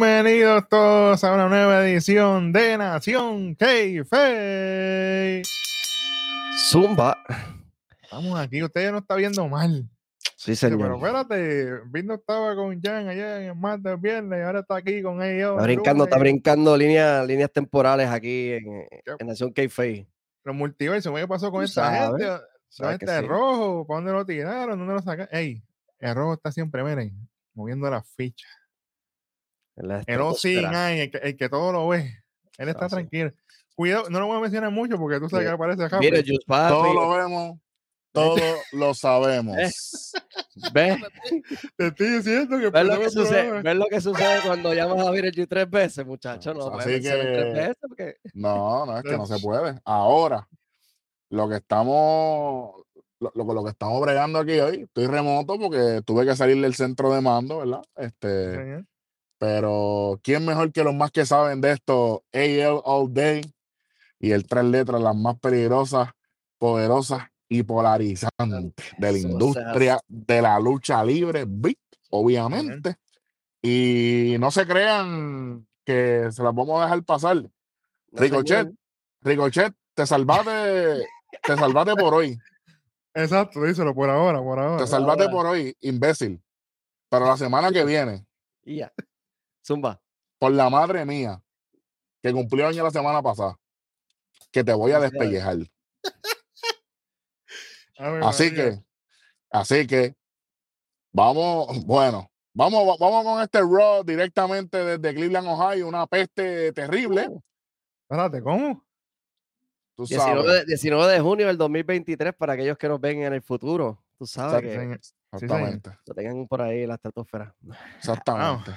Bienvenidos todos a una nueva edición de Nación K-Fe. Zumba. Estamos aquí, usted ya no está viendo mal. Sí, Dice, Pero señor. espérate, Vino estaba con Jan allá en el martes, viernes, y ahora está aquí con ellos. Está brincando, está brincando líneas, líneas temporales aquí en, en Nación K-Fe. Los multiversos, ¿qué pasó con esta gente? La sabes gente que de sí. rojo, ¿para dónde lo tiraron? ¿Dónde lo sacaron? Ey, el rojo está siempre, miren, moviendo las fichas. El OC el que, el que todo lo ve. Él está Ah, sí. tranquilo. Cuidado, no lo voy a mencionar mucho porque tú sabes que aparece acá. Mira, Papi, Todo lo vemos, todo lo sabemos. ¿ves? Te estoy diciendo que ¿Ves lo que sucede? ¿Ves lo que sucede cuando llamas a Viral G tres veces, muchacho? No, Así que- tres veces porque No, no, es que no se puede. Ahora, lo que estamos, lo, lo, lo que estamos bregando aquí hoy, estoy remoto porque tuve que salir del centro de mando, ¿verdad? Este. Pero ¿quién mejor que los más que saben de esto? AL All Day y el tres letras, las más peligrosas, poderosas y polarizantes de la industria de la lucha libre, beat, obviamente. Y no se crean que se las vamos a dejar pasar. Ricochet. Ricochet, te salvaste, te salvaste por hoy, Exacto, díselo por ahora, por ahora. te salvaste por hoy, imbécil. Pero la semana que viene, ya. Zumba. por la madre mía, que cumplió año la semana pasada, que te voy a despellejar. Así que, así que, vamos, bueno, vamos, vamos con este Raw directamente desde Cleveland, Ohio, una peste terrible. Espérate, ¿cómo? Tú 19 sabes. de, 19 de junio del 2023 para aquellos que nos ven en el futuro. Tú sabes Exacto. que. Exactamente, lo tengan por ahí la estratosfera. exactamente.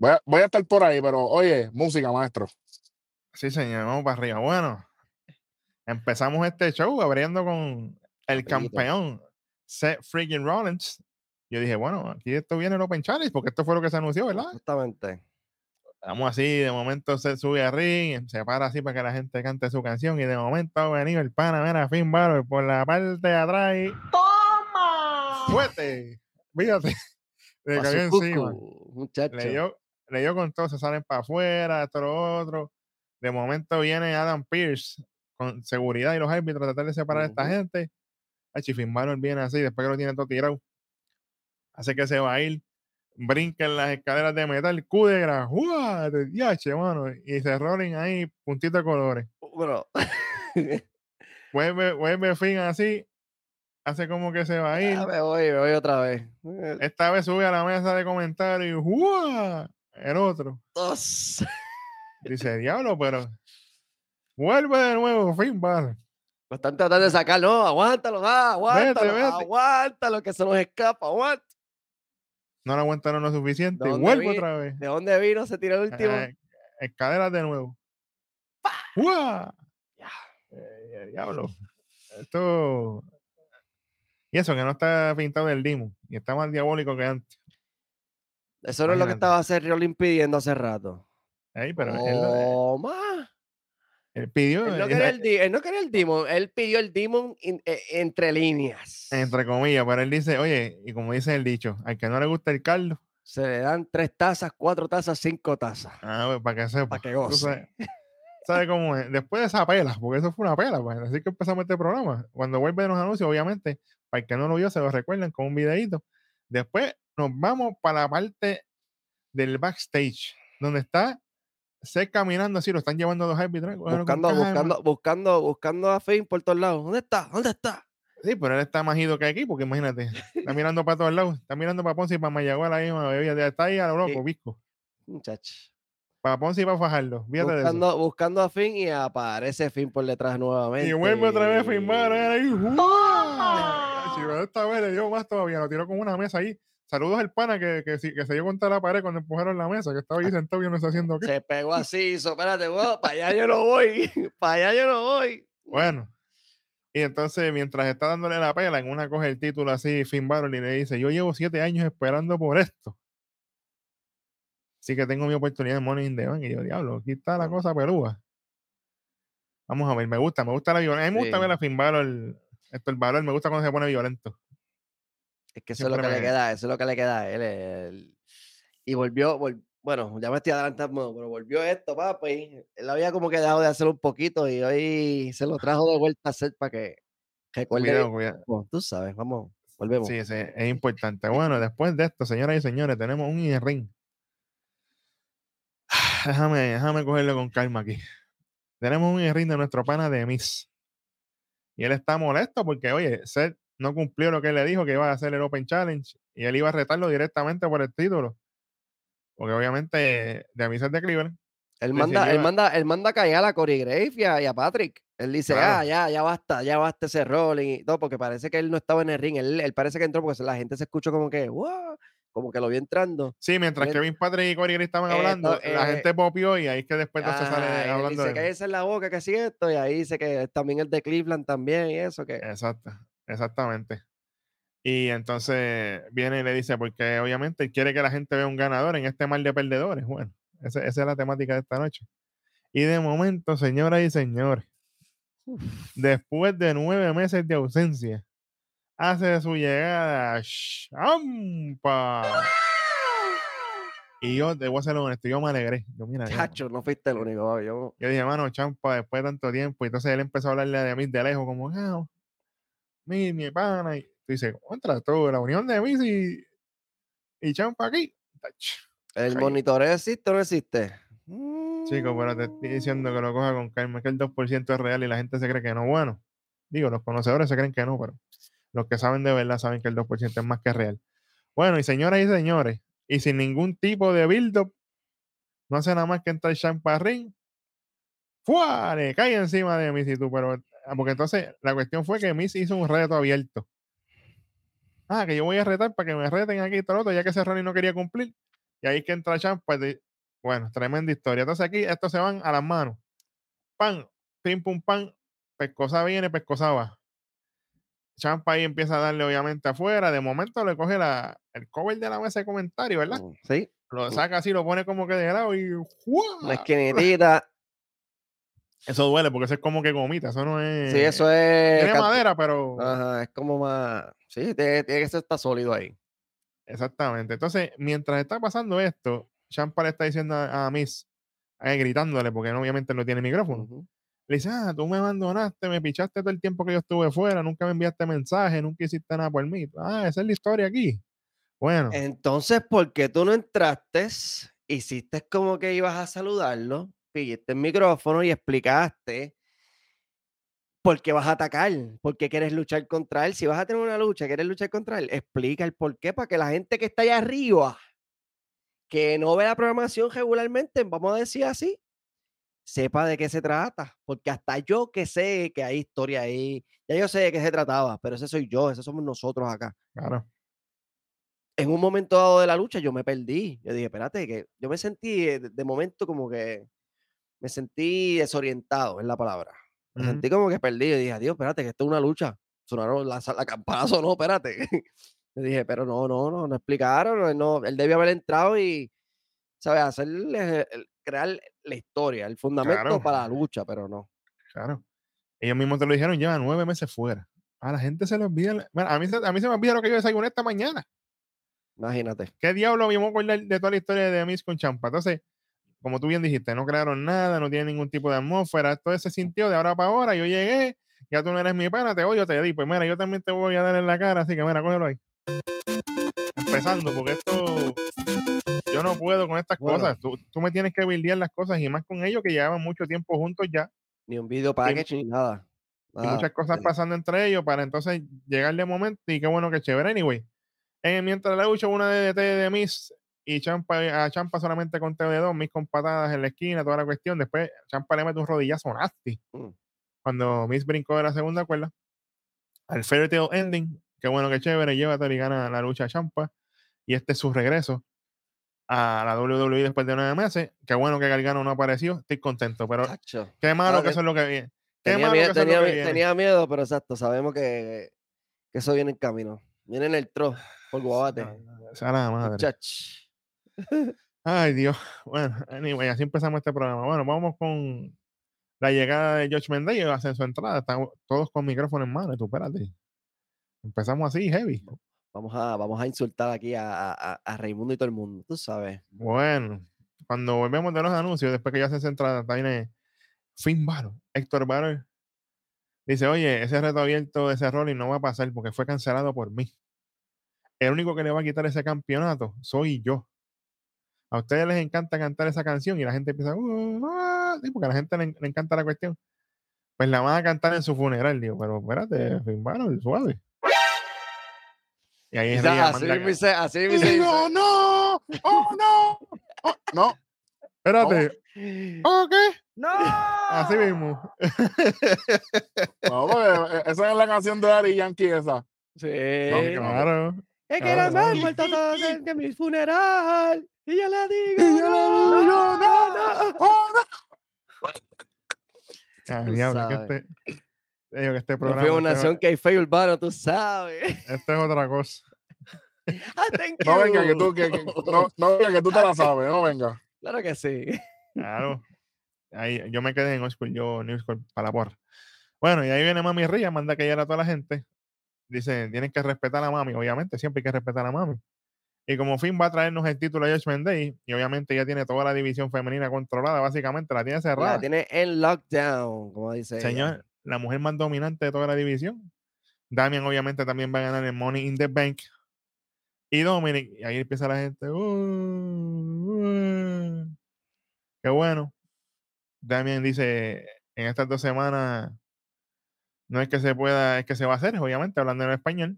Voy a, voy a estar por ahí, pero oye, música, maestro. Sí, señor, vamos para arriba. Bueno, empezamos este show abriendo con el campeón Seth freaking Rollins. Yo dije, bueno, aquí esto viene el Open Challenge porque esto fue lo que se anunció, ¿verdad? Exactamente. Vamos así, de momento se sube a ring, se para así para que la gente cante su canción y de momento ha venido el pana, mira, Finn Balor por la parte de atrás y ¡Toma! ¡fuerte! Fíjate, le cayó encima. muchacho. Le dio, le dio con todo, se salen para afuera, esto, lo otro. De momento viene Adam Pierce con seguridad y los árbitros a tratar de separar a esta gente. Finn Balor viene así, después que lo tiene todo tirado. Hace que se va a ir. Brinca en las escaleras de metal, ¡Uah! de diache, mano. Y se rolen ahí, puntito de colores. Bueno, Vuelve, vuelve Finn así, hace como que se va a ir. me voy, me voy otra vez. Esta vez sube a la mesa de comentarios y. El otro. Dos. Dice, diablo, pero vuelve de nuevo, Finn Balor. Lo están tratando de sacar, no, aguántalo, ah, aguántalo, vete. aguántalo, que se nos escapa, aguanta. No lo aguantaron lo suficiente. ¿Dónde Vuelve vi- otra vez. ¿De dónde vino? Se tiró el último. Eh, escaleras de nuevo. ¡Uah! Ya. Eh, diablo. Esto. Y eso, que no está pintado del Demon. Y está más diabólico que antes. Eso no es lo que estaba hacer Rolling pidiendo hace rato. Ey, pero él, Toma. él pidió. Él no, eh, quería el, di- él no quería el Demon, él pidió el Demon in- eh, entre líneas. entre comillas, pero él dice, oye, y como dice el dicho, al que no le gusta el caldo, Se le dan tres tazas, cuatro tazas, cinco tazas. ah, pues, para que sepa. Para que goce. sabes- ¿Sabe cómo es? Después de esa pela, porque eso fue una pela, pues, así que empezamos este programa. Cuando vuelven los anuncios, obviamente, para el que no lo vio, se lo recuerdan con un videito. Después nos vamos para la parte del backstage, donde está Seth caminando así, lo están llevando los árbitros. Buscando, buscando, buscando, buscando a Finn por todos lados. ¿Dónde está? ¿Dónde está? Sí, pero él está más ido que aquí, porque imagínate, está mirando para todos lados, está mirando para Ponce y para Mayagüez, la misma bebida, está ahí a lo loco, visco. Muchacho. Para Ponce y para Fajardo, fíjate de eso. Buscando, buscando a Finn y aparece Finn por detrás nuevamente. Y vuelve otra vez a firmar. era ahí. Sí, pero esta vez le dio más todavía, lo tiró con una mesa ahí. Saludos al pana que, que, se dio contra la pared cuando empujaron la mesa, que estaba ahí sentado y no sé haciendo qué. Se pegó así, hizo, espérate, para allá yo no voy, para allá yo no voy. Bueno. Y entonces, mientras está dándole la pela, en una coge el título así, Finn Balor, y le dice, yo llevo siete años esperando por esto. Así que tengo mi oportunidad en Money in the Bank. Y yo, diablo, aquí está la cosa pelúa. Vamos a ver, me gusta, me gusta la violencia. A mí me gusta Sí. ver a Finn Balor, esto, el Balor, me gusta cuando se pone violento. Es que eso es lo que le queda, eso es lo que le queda a él. Y volvió, vol- bueno, ya me estoy adelantando, pero volvió esto, papi. Él había como que dejado de hacerlo un poquito y hoy se lo trajo de vuelta a hacer para que recuerde. Cuidado, cuidado. Bueno, tú sabes, vamos, volvemos. Sí, sí, es importante. Bueno, después de esto, señoras y señores, tenemos un ring. Déjame, déjame cogerlo con calma aquí. Tenemos un ring de nuestro pana de Miss. Y él está molesto porque, oye, Seth no cumplió lo que él le dijo que iba a hacer el Open Challenge y él iba a retarlo directamente por el título. Porque obviamente de es de Cleveland. Él manda, él manda, él manda a callar a Corey Graves y a, y a Patrick. Él dice, Claro. ah, ya, ya basta, ya basta ese rol y todo, porque parece que él no estaba en el ring. Él, él parece que entró porque la gente se escuchó como que, "Wow", como que lo vio entrando. Sí, mientras Él- Kevin Patrick y Corey Graves estaban hablando, la eh, gente popió y ahí es que después Ah, sale hablando dice, de cállese en la boca, que así esto, y ahí dice que también el de Cleveland también y eso, que Exacto, exactamente. Y entonces viene y le dice, porque obviamente quiere que la gente vea un ganador en este mar de perdedores. Bueno, esa, esa es la temática de esta noche. Y de momento, señoras y señores, después de nueve meses de ausencia, hace su llegada Champa. Y yo, debo ser honesto, yo me alegré. Yo, mira, yo- chacho, no fuiste el único. Yo, yo dije, mano, Champa, después de tanto tiempo. Y entonces él empezó a hablarle de mí de lejos, como, ah, mi, mi pana. Y tú dices, contra todo, la unión de mí y, y Champa aquí. ¿El monitoreo existe o no existe? Chico, pero te estoy diciendo que lo coja con calma, que el 2% es real y la gente se cree que no. Bueno, digo, los conocedores se creen que no, pero los que saben de verdad saben que el 2% es más que real. Bueno, y señoras y señores, y sin ningún tipo de build-up, no hace nada más que entrar Champa al ring. ¡Fua! Le cae encima de Miss y tú, pero porque entonces la cuestión fue que Miss hizo un reto abierto. Ah, que yo voy a retar para que me reten aquí y todo lo otro, ya que ese Ronnie no quería cumplir. Y ahí que entra Champa. de- Bueno, tremenda historia. Entonces aquí estos se van a las manos. Pan, pim pum pan, pescosa viene, pescosa va. Champa ahí empieza a darle obviamente afuera. De momento le coge la, el cover de la mesa de comentario, ¿verdad? Mm, Sí, Lo saca así, lo pone como que de lado y ¡fua! una esquinitita. Eso duele porque eso es como que gomita, eso no es. Sí, eso es. Tiene madera, pero. Ajá, es como más. Sí, tiene, que está sólido ahí. Exactamente. Entonces, mientras está pasando esto, Champa le está diciendo a, a Miss, eh, gritándole, porque obviamente no tiene micrófono. Le dice, ah, tú me abandonaste, me pichaste todo el tiempo que yo estuve fuera, nunca me enviaste mensaje, nunca hiciste nada por mí. Ah, esa es la historia aquí. Bueno, Entonces, ¿por qué tú no entraste? Hiciste como que ibas a saludarlo, pidiste el micrófono y explicaste por qué vas a atacar, por qué quieres luchar contra él. Si vas a tener una lucha, quieres luchar contra él, explica el por qué para que la gente que está allá arriba, que no ve la programación regularmente, vamos a decir así, sepa de qué se trata. Porque hasta yo que sé que hay historia ahí, ya yo sé de qué se trataba, pero ese soy yo, ese somos nosotros acá claro. en un momento dado de la lucha yo me perdí. Yo dije, espérate, que yo me sentí eh, de, de momento como que me sentí desorientado, es la palabra. Me Ujú. sentí como que perdido. Y dije, adiós, espérate, que esto es una lucha. Sonaron la, la campana sonó, espérate. Yo dije, pero no, no, no, no explicaron. no, él debió haber entrado y, ¿sabes? Hacerle, crear la historia, el fundamento Claro. para la lucha, pero no. Claro. Ellos mismos te lo dijeron, lleva nueve meses fuera. A la gente se le olvida. Bueno, a, mí, a mí se me olvida lo que yo desayuné esta mañana. Imagínate. ¿Qué diablo vimos acordar de toda la historia de Miss con Champa? Entonces, como tú bien dijiste, no crearon nada, no tiene ningún tipo de atmósfera. Todo se sintió de ahora para ahora. Yo llegué, ya tú no eres mi pana, te odio, te di. Pues mira, yo también te voy a dar en la cara, así que mira, cógelo ahí. Empezando, porque esto. Yo no puedo con estas Bueno. cosas. Tú, tú me tienes que bildear las cosas y más con ellos que llevaban mucho tiempo juntos ya. Ni un video package ni nada. y nada, muchas cosas pasando entre ellos para entonces llegar de momento y qué bueno que chévere. Anyway, eh, mientras la lucha una DDT de Miss y Champa, a Champa solamente con TD2, Miss con patadas en la esquina, toda la cuestión. Después Champa le mete un rodillazo nasty Mm. cuando Miss brincó de la segunda cuerda. Al Fairy Tail Ending, qué bueno que chévere, llévate y gana la lucha a Champa. Y este es su regreso a la WWE después de nueve meses. Qué bueno que Gargano no apareció, estoy contento, pero chacho. qué malo Ah, que de- eso es lo que viene. Qué Tenía, malo miedo, que eso es lo tenía, que viene. tenía miedo, pero exacto, sabemos que, que eso viene en camino. Viene en el tro, por guabate. Sea la madre. Chach. Ay, Dios. Bueno, anyway, así empezamos este programa. Bueno, vamos con la llegada de George Menday y hacer su entrada. Están todos con micrófono en mano. y Tú, espérate. Empezamos así, heavy. Vamos a, vamos a insultar aquí a, a, Raimundo y todo el mundo, tú sabes. Bueno, cuando volvemos de los anuncios, después que ya se centra, viene Finn Balor, Héctor Balor. Dice, oye, ese reto abierto de ese rol y no va a pasar porque fue cancelado por mí. El único que le va a quitar ese campeonato soy yo. A ustedes les encanta cantar esa canción y la gente empieza, "Uh, ah", porque a la gente le, le encanta la cuestión. Pues la van a cantar en su funeral, digo, pero espérate, Finn Balor, suave. Y ahí es así dice- así Digo, dice. no, oh no, oh, no. Espérate, ¿oh qué? ¡No! Así mismo. No, porque e, esa es la canción de Daddy Yankee esa. Sí. no. Claro. Es que Claro, la me han claro. vuelto todos en que mi funeral. Y yo le digo, yo no, no, no, no. oh, no. Ah, diablo, que este, que este programa. fui una este- nación que hay fe urbano, tú sabes. Esto es otra cosa. No venga, que tú, que, que- no, no venga, que tú te la sabes, no venga. Claro que sí. Claro. Ahí, yo me quedé en old school, yo new school para la porra. Bueno, y ahí viene Mami Ría, manda que a toda la gente. Dice, tienen que respetar a Mami, obviamente, siempre hay que respetar a Mami. Y como Finn va a traernos el título de Judgment Day, y obviamente ya tiene toda la división femenina controlada, básicamente la tiene cerrada. La tiene en lockdown, como dice ella. Señor, la mujer más dominante de toda la división. Damian obviamente también va a ganar el Money in the Bank. Y Dominic, y ahí empieza la gente. "Uh, uh". Qué bueno. Damian dice, en estas dos semanas no es que se pueda, es que se va a hacer, obviamente, hablando en español,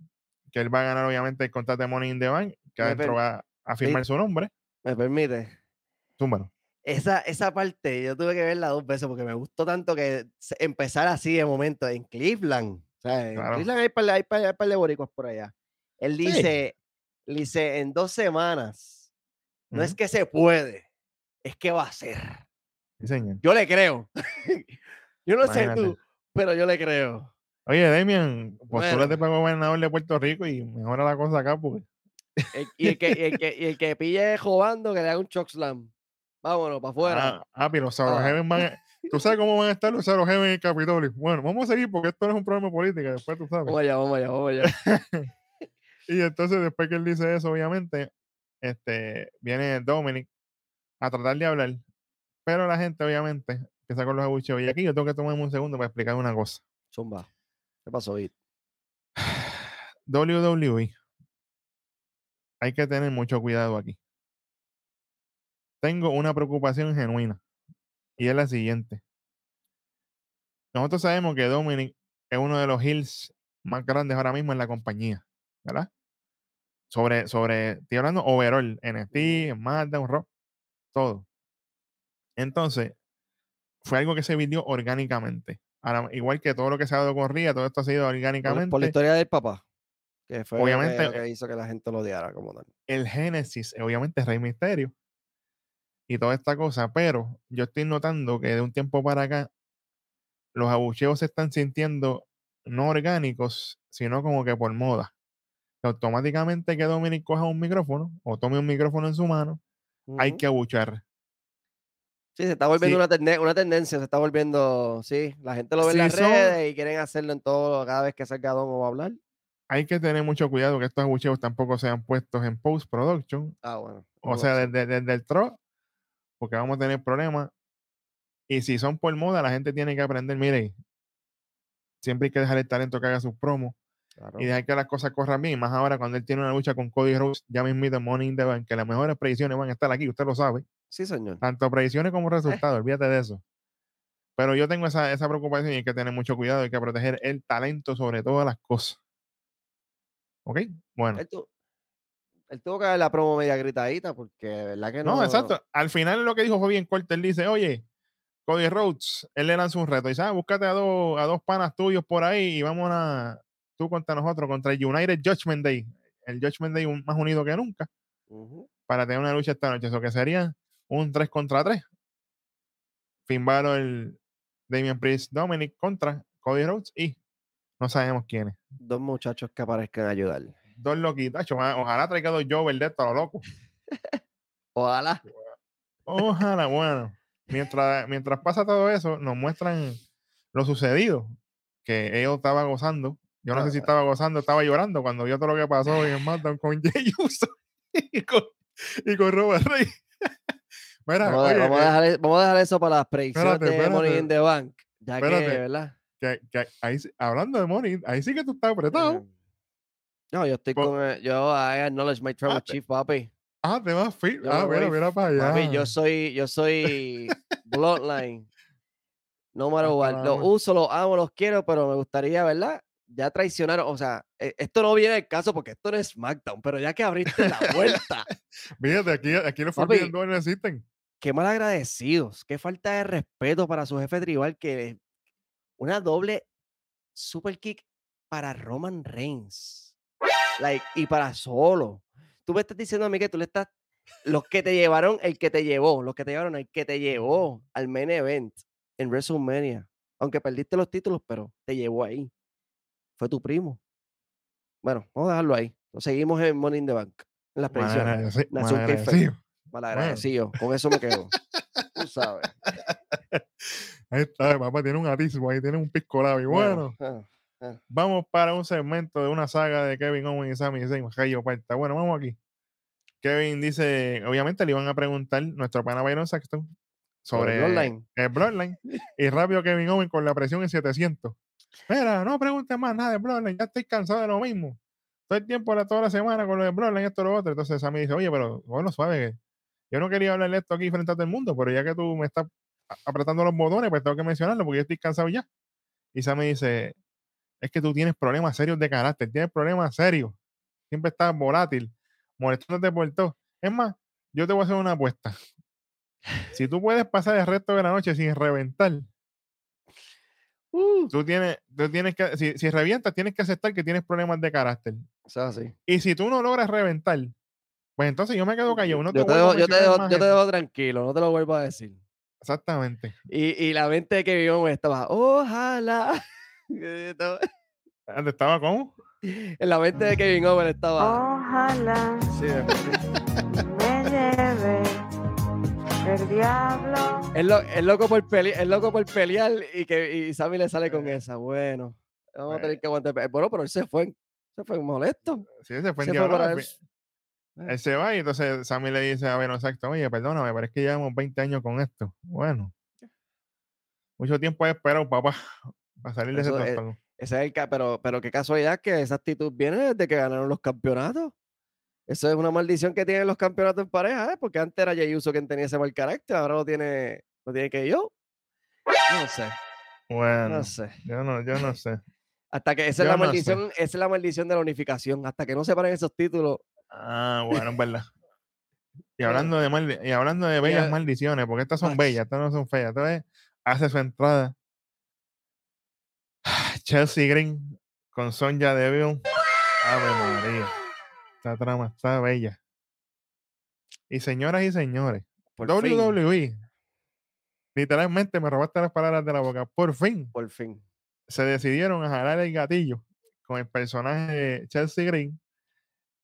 que él va a ganar obviamente el contrato de Money in the Bank, que per- va a firmar su nombre. ¿Me permite? Túmbalo. Esa, esa parte yo tuve que verla dos veces porque me gustó tanto que empezar así de momento en Cleveland. O sea, en Claro. Cleveland hay par, de- hay, par, hay par de boricuas por allá. Él dice, él dice, en dos semanas, no es que se puede, es que va a ser. Sí, señor. Yo le creo. yo no sé tú, pero yo le creo. Oye, Damian, postúrate Bueno. para gobernador de Puerto Rico y mejora la cosa acá, porque El- y, el que, y, el que, y el que pille jugando, que le haga un choke slam. Vámonos, para afuera. Ah, ah, pero los Zero Ah. Heaven van a- ¿Tú sabes cómo van a estar los Zero Heaven en el Capitolio? Bueno, vamos a seguir porque esto no es un programa de política, después tú sabes. Vamos allá, vamos allá, vamos allá. Y entonces, después que él dice eso, obviamente, este, viene Dominic a tratar de hablar. Pero la gente, obviamente, empieza con los abucheos. Y aquí yo tengo que tomarme un segundo para explicar una cosa. Zumba. ¿Qué pasó, It? WWE. Hay que tener mucho cuidado aquí. Tengo una preocupación genuina. Y es la siguiente. Nosotros sabemos que Dominic es uno de los hills más grandes ahora mismo en la compañía. ¿Verdad? Sobre, sobre, estoy hablando overall, NXT, SmackDown, Raw, todo. Entonces, fue algo que se vivió orgánicamente. Ahora, igual que todo lo que se ha dado con Ria, todo esto ha sido Por, orgánicamente. por la historia del papá. Que fue Obviamente, lo que, hizo que la gente lo odiara como tal. el génesis, obviamente, es Rey Misterio y toda esta cosa, pero yo estoy notando que de un tiempo para acá los abucheos se están sintiendo no orgánicos, sino como que por moda. Que automáticamente que Dominic coja un micrófono o tome un micrófono en su mano, hay que abuchear. Sí, se está volviendo Sí. una, una tendencia, se está volviendo, sí, la gente lo ve en las son- redes y quieren hacerlo en todo, cada vez que salga Don o va a hablar. Hay que tener mucho cuidado que estos abucheos tampoco sean puestos en post-production, Ah, bueno. o sea, desde, desde el tro, porque vamos a tener problemas. Y si son por moda, la gente tiene que aprender, mire, siempre hay que dejar el talento que haga sus promos Claro. y dejar que las cosas corran bien. Más ahora cuando él tiene una lucha con Cody Rhodes, ya mismito Money in the Bank, que las mejores predicciones van a estar aquí, usted lo sabe. Sí, señor. Tanto predicciones como resultados, olvídate de eso. Pero yo tengo esa, esa preocupación y hay que tener mucho cuidado, hay que proteger el talento sobre todas las cosas. ¿Ok? Bueno. Él, tu- él tuvo que dar la promo media gritadita porque de verdad que no. No, exacto. Al final lo que dijo fue bien corto. Él dice, oye, Cody Rhodes, él le lanza un reto. Y dice, ah, búscate a dos, a dos panas tuyos por ahí y vamos a, tú contra nosotros, contra el United Judgment Day. El Judgment Day un- más unido que nunca para tener una lucha esta noche. Eso que sería un 3 contra 3. Finn Balor, Damian Priest, Dominic contra Cody Rhodes y no sabemos quiénes. Dos muchachos que aparezcan a ayudar. Dos ma- Ojalá traiga dos Jover de esto a lo loco. Ojalá. Ojalá, bueno. Mientras, mientras pasa todo eso, nos muestran lo sucedido, que ellos estaban gozando Yo no Ah, sé si bueno. estaba gozando, estaba llorando cuando vio todo lo que pasó en SmackDown con Jey Uso y con, y con Robert Reigns. Mira, Vamos, a- oye, vamos a eh, dejar, e- vamos a dejar eso para las predicciones espérate, de Money in the Bank. Ya que, Espérate. ¿verdad? Que, que ahí, hablando de Money, ahí sí que tú estás apretado. No, yo estoy Po- con. Yo, I acknowledge my trouble, Ah, chief, papi. Ah, te vas fit. Yo Ah, me mira, para allá. Papi, yo soy, yo soy Bloodline. No Hasta what. la Los uso, los amo, los quiero, pero me gustaría, ¿verdad? Ya traicionaron. O sea, e- esto no viene del caso porque esto no es SmackDown, pero ya que abriste la vuelta, Fíjate, aquí, aquí los Forbidden no existen. qué mal agradecidos. Qué falta de respeto para su jefe tribal que una doble super kick para Roman Reigns. Like, y para solo. Tú me estás diciendo a mí que tú le estás. Los que te llevaron, el que te llevó, los que te llevaron, el que te llevó al main event en WrestleMania. Aunque perdiste los títulos, pero te llevó ahí. Fue tu primo. Bueno, vamos a dejarlo ahí. Nos seguimos en Money in the Bank. En las predicciones. Con eso me quedo. Tú sabes. Ahí está, papá tiene un atisbo, ahí tiene un piscolado. Y bueno, ah, vamos para un segmento de una saga de Kevin Owens y Sami Zayn. Parta. Bueno, vamos aquí. Kevin dice, obviamente le iban a preguntar nuestro pana Byron Saxton sobre sobre Bloodline. el Bloodline. y rápido Kevin Owens con la presión en 700. Mira, no preguntes más nada de Bloodline, ya estoy cansado de lo mismo. Todo el tiempo, toda la semana con lo de Bloodline, esto, lo otro. Entonces Sammy dice, oye, pero bueno, suave, que yo no quería hablar de esto aquí frente a todo el mundo, pero ya que tú me estás apretando los botones, pues tengo que mencionarlo porque yo estoy cansado ya. Y Sammy dice, es que tú tienes problemas serios de carácter, tienes problemas serios. Siempre estás volátil, molestándote por todo. Es más, yo te voy a hacer una apuesta. Si tú puedes pasar el resto de la noche sin reventar, Uh, tú tienes, tú tienes que, si, si revientas, tienes que aceptar que tienes problemas de carácter. o sea, así. Y si tú no logras reventar, pues entonces yo me quedo callado. No te Yo te, dejo, yo, te yo dejo tranquilo, no te lo vuelvo a decir. Exactamente. Y, y la mente de Kevin Owens estaba, ojalá. Estaba- ¿Dónde estaba cómo? en la mente de Kevin Owens estaba. Ojalá Sí, de- me lleve el diablo. es, lo- es loco por pele- es loco por pelear y que y Sammy le sale con esa. Bueno, vamos a tener que aguantar. Bueno, pero él se fue, se fue molesto. Sí, se fue Se en fue para él. Él se va y entonces Sammy le dice a Beno exacto, oye, perdóname, pero es que llevamos 20 años con esto. Bueno, mucho tiempo he esperado, papá, para salir de ese Eso es- tostón. Ese es el ca- pero, pero qué casualidad que esa actitud viene desde que ganaron los campeonatos. Eso es una maldición que tienen los campeonatos en pareja, ¿eh? porque antes era Jey Uso quien tenía ese mal carácter, ahora lo tiene, lo tiene que yo. No sé, Bueno, no sé. yo no, yo no sé. Hasta que esa es la no sé. maldición, esa es la maldición de la unificación. Hasta que no se paren esos títulos. Ah, bueno, es verdad. Y hablando de maldi- y hablando de bellas maldiciones, porque estas son bellas, estas no son feas. Entonces, hace su entrada. Chelsea Green con Sonja Deville. Ave María. Esta trama está bella. Y señoras y señores, Por fin, WWE. Literalmente me robaste las palabras de la boca. Por fin por fin. se decidieron a jalar el gatillo con el personaje de Chelsea Green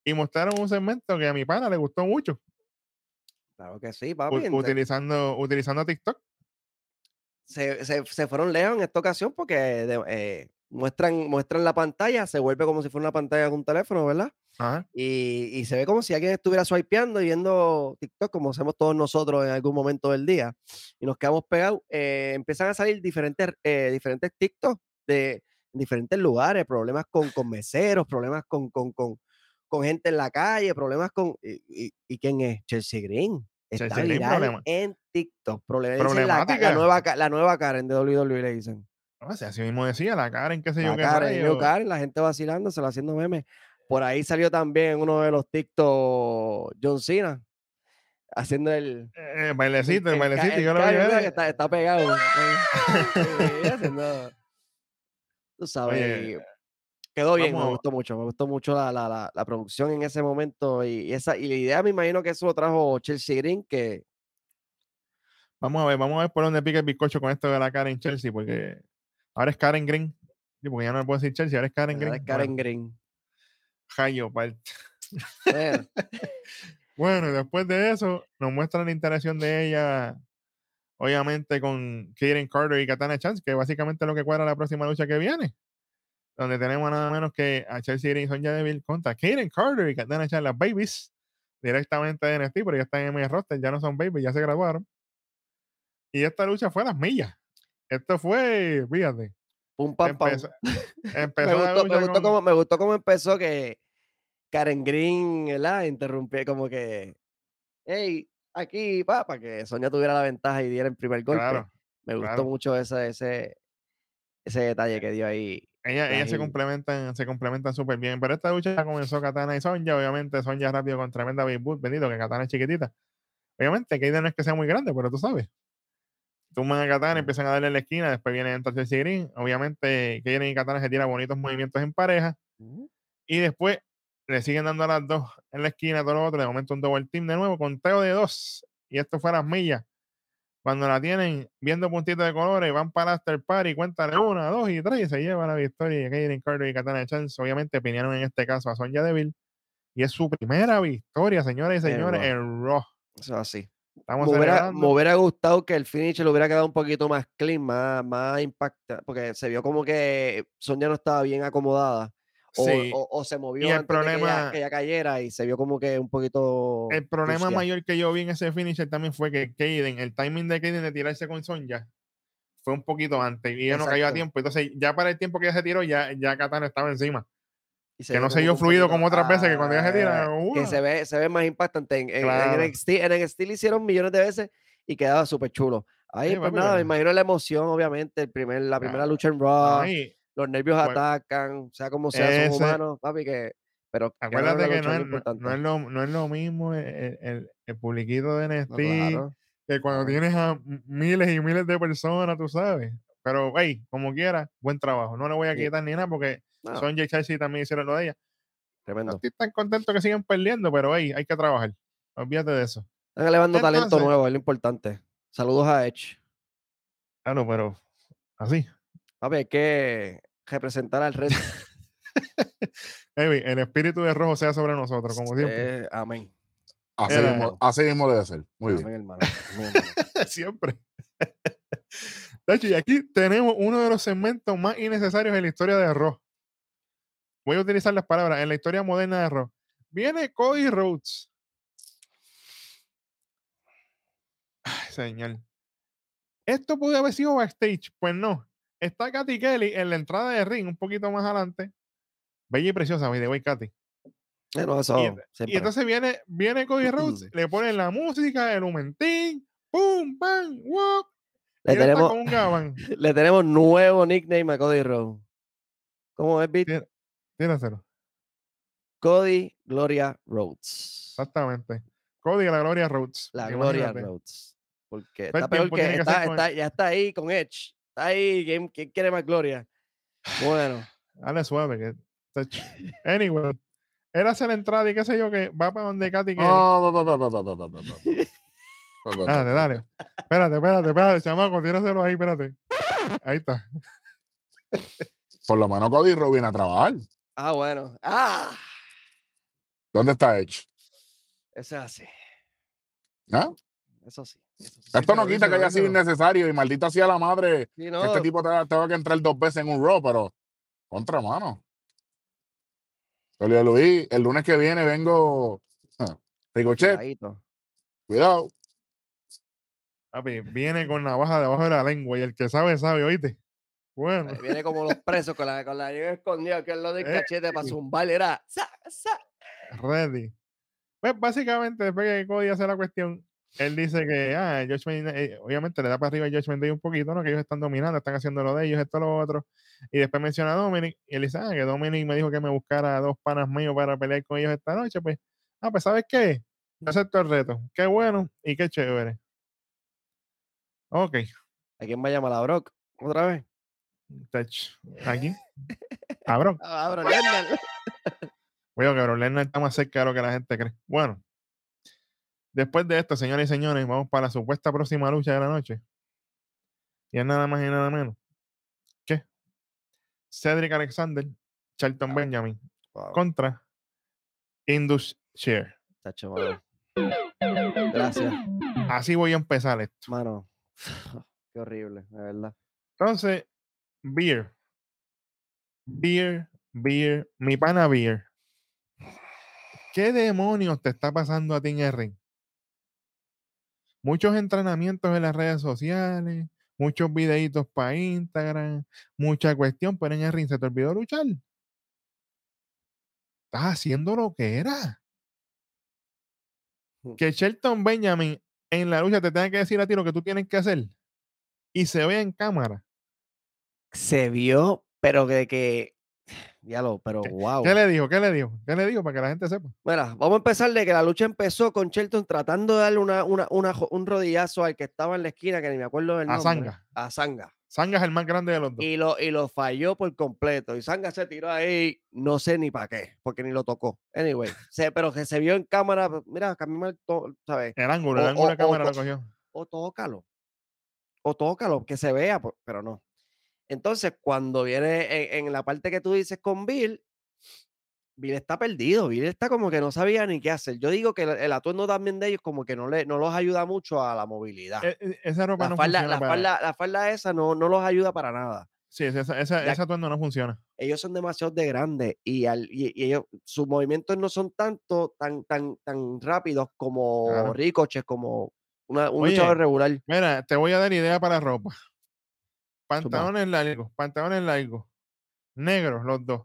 y mostraron un segmento que a mi pana le gustó mucho. Claro que sí, papi. utilizando, utilizando TikTok. se, se- se fueron lejos en esta ocasión porque de- eh, muestran, muestran la pantalla, se vuelve como si fuera una pantalla de un teléfono, ¿verdad? Ajá. Y, y se ve como si alguien estuviera swipeando y viendo TikTok, como hacemos todos nosotros en algún momento del día, y nos quedamos pegados. eh, empiezan a salir diferentes, eh, diferentes TikTok de diferentes lugares, problemas con, con meseros, problemas con, con, con, con gente en la calle, problemas con... ¿Y, y- y quién es? Chelsea Green. Está Chelsea Green, viral problema- en TikTok. Problema, le dicen la, la Problemática. nueva, la nueva Karen de WWE le dicen. No sé, así mismo decía, la cara en qué sé yo La qué Karen, rayo. New Karen, la gente vacilándosela, haciendo memes. Por ahí salió también uno de los TikTok John Cena haciendo el, Eh, bailecito, el, el ca- bailecito, el yo lo vi. Karen, eh, está, está pegado. Haciendo- tú sabes. Oye, quedó bien, me gustó mucho. Me gustó mucho la, la, la, la producción en ese momento. Y, y esa, y la idea, me imagino que eso lo trajo Chelsea Green, que Vamos a ver, vamos a ver por dónde pica el bizcocho con esto de la Karen Chelsea, porque ahora es Karen Green. Sí, porque ya no le puedo decir Chelsea, ahora es Karen ahora Green. es Karen Bueno, Green. Jayo. Bueno, Bueno, después de eso, nos muestran la interacción de ella, obviamente, con Karen Carter y Katana Chance, que básicamente es lo que cuadra la próxima lucha que viene. Donde tenemos nada menos que a Chelsea Green y Sonja Deville contra Kaden Carter y Katana echar las babies directamente de NXT, pero ya están en el roster, ya no son babies, ya se graduaron. Y esta lucha fue a las millas. Esto fue, fíjate, Pum, pam, pam. empezó, Me empezó gustó, me, gustó con- cómo, me gustó cómo empezó que Karen Green, ¿verdad? Interrumpió como que, hey, aquí, pa, para que Sonia tuviera la ventaja y diera el primer golpe. Claro, me gustó claro. mucho ese, ese, ese detalle que dio ahí. Ella, La ellas se complementan, se complementan súper bien. Pero esta lucha ya comenzó Katana y Sonja. Obviamente, Sonja rápido con tremenda Big Boot, bendito que Katana es chiquitita. Obviamente, Kaiden no es que sea muy grande, pero tú sabes. Tumban a Katana, empiezan a darle en la esquina, después viene entra Chelsea Green. Obviamente, Kaiden y Katana se tiran bonitos movimientos en pareja. Y después le siguen dando a las dos en la esquina, todo lo otro. De momento, un double team de nuevo, conteo de dos. Y esto fue a las millas. Cuando la tienen viendo puntitos de colores, van para el after party, cuéntale una, dos y tres, y se lleva la victoria. Kaden Carter y Katana Chance, obviamente, opinaron en este caso a Sonja Deville. Y es su primera victoria, señoras y señores, en Raw. Eso es así. Estamos Me hubiera, me hubiera gustado que el finish le hubiera quedado un poquito más clean, más, más impacta, porque se vio como que Sonia no estaba bien acomodada. O, Sí. o- o se movió el antes de que ella, problema- que ella cayera y se vio como que un poquito. El problema sucia. mayor que yo vi en ese finisher también fue que Kaden, el timing de Kaden de tirarse con Sonja fue un poquito antes y ella no cayó a Exacto. tiempo. Entonces, ya para el tiempo que ella se tiró, ya, ya Katana estaba encima. y se que no se dio un fluido como otras veces que cuando ella se tira, Ah, ¡uh! que se ve, se ve más impactante. En, en- en Claro. NXT, en NXT le hicieron millones de veces y quedaba súper chulo. Ahí, Sí, pues nada, me imagino la emoción, obviamente, el primer, la primera Ah, lucha en Raw, Ay, los nervios pues, atacan, sea como sea, son humanos, papi, que. Pero acuérdate que no es no, es lo, no es lo mismo el, el, el- publiquito de NXT claro. que cuando tienes a miles y miles de personas, tú sabes. Pero, hey, como quiera, buen trabajo. No le voy a Sí. quitar ni nada porque No, Sonja y Chelsea también hicieron lo de ella. Tremendo. estoy tan contento que sigan perdiendo, pero hey, hay que trabajar. Olvídate de eso. Están elevando talento nuevo, es lo importante. Saludos a Edge. Claro, pero así. Papi, hay que representar al resto. Hey, el espíritu de rojo sea sobre nosotros, como siempre. Eh, amén. Así, Era- mismo, así mismo debe ser. Muy bien. Hermano. hermano. siempre. De hecho, y aquí tenemos uno de los segmentos más innecesarios en la historia de Raw. Voy a utilizar las palabras en la historia moderna de Raw. Viene Cody Rhodes. Ay, señor. Esto pudo haber sido backstage. Pues no. Está Katy Kelly en la entrada de ring, un poquito más adelante. Bella y preciosa, by the way, Katy. Eh, no, eso, Y, y entonces viene, viene Cody Rhodes, le ponen la música, el humentín, pum, pam, wop, le, tenemos, un le tenemos nuevo nickname a Cody Rhodes. ¿Cómo es? Tira- Tíraselo. Cody Gloria Rhodes. Exactamente. Cody de la Gloria Rhodes. La Gloria. Rhodes. Porque está peor que, está- ya está ahí con Edge ahí, ¿quién, quién quiere más gloria? Bueno. Dale suave. Que Anyway, él hace la entrada y qué sé yo, que va para donde Katy. Que... No, no, no, no, no, no, no, no. Dale, dale. Espérate, espérate, espérate, chamaco, tíraselo ahí, espérate. Ahí está. Por lo menos Cody Rowe viene a trabajar. Ah, bueno. ¡Ah! ¿Dónde está Edge? Eso es así. ¿Ah? Eso sí. Esto no quita que haya sido innecesario y maldita sea la madre. Sí, que no, Este tipo te- tenga que entrar dos veces en un Raw, pero contra mano. Julio Luis, el lunes que viene vengo. ah, Ricochet, cuidadito. cuidado. Papi, viene con navaja debajo de la lengua y el que sabe, sabe, oíste. Bueno, Viene como los presos con la, con la lengua escondida, que es lo del Eh, cachete para zumbar. Era. sa, sa. ready. Pues básicamente, después que Cody hace la cuestión, él dice que, ah, el Judgment, eh, obviamente le da para arriba el Judgment Day un poquito, ¿no? Que ellos están dominando, están haciendo lo de ellos, esto, lo otro. Y después menciona a Dominic, y él dice, ah, que Dominic me dijo que me buscara a dos panas míos para pelear con ellos esta noche, pues, ah, pues, ¿sabes qué? Yo acepto el reto. Qué bueno y qué chévere. Ok, ¿A quién va a llamar a Brock? ¿Otra vez? tach, aquí. Cabrón. Ah, Brock Lesnar. Cuidado que Brock Lesnar está más cerca de lo que la gente cree. Bueno, después de esto, señores y señores, vamos para la supuesta próxima lucha de la noche. Y es nada más y nada menos que Cedric Alexander, Charlton Benjamin Wow, contra Indus Share. Gracias, Así voy a empezar esto. mano. Qué horrible, de verdad. Entonces, Beer. Beer, beer, mi pana beer. ¿Qué demonios te está pasando a ti en el ring? Muchos entrenamientos en las redes sociales, muchos videitos para Instagram, mucha cuestión, pero en el ring se te olvidó luchar. Estás haciendo lo que era. Que Shelton Benjamin en la lucha te tenga que decir a ti lo que tú tienes que hacer y se vea en cámara. Se vio, pero que, que ya lo, pero wow. ¿Qué le dijo? ¿Qué le dijo? ¿Qué le dijo para que la gente sepa? Mira, vamos a empezar de que la lucha empezó con Shelton tratando de darle una, una, un rodillazo al que estaba en la esquina, que ni me acuerdo del A nombre. Zanga. A Zanga. Zanga es el más grande de los dos. Y lo, y lo falló por completo. Y Zanga se tiró ahí, no sé ni para qué, porque ni lo tocó. Anyway, se, pero que se vio en cámara, mira, cambió el ¿sabes? El ángulo, el o- ángulo o- de cámara o- lo cogió. O tócalo. O tócalo, que se vea, pero no. Entonces, cuando viene en, en la parte que tú dices con Bill, Bill está perdido. Bill está como que no sabía ni qué hacer. Yo digo que el, el atuendo también de ellos como que no, le, no los ayuda mucho a la movilidad. E- e- esa ropa la, no falda, funciona la, para- falda, la falda esa no, no los ayuda para nada. Sí, esa, esa, Ya- ese atuendo no funciona. Ellos son demasiado de grandes y, al, y, y ellos, sus movimientos no son tanto tan, tan, tan rápidos como Claro. Ricoches, como una, un Oye, luchador regular. Mira, te voy a dar idea para ropa. Pantalones largos, pantalones largos, negros los dos.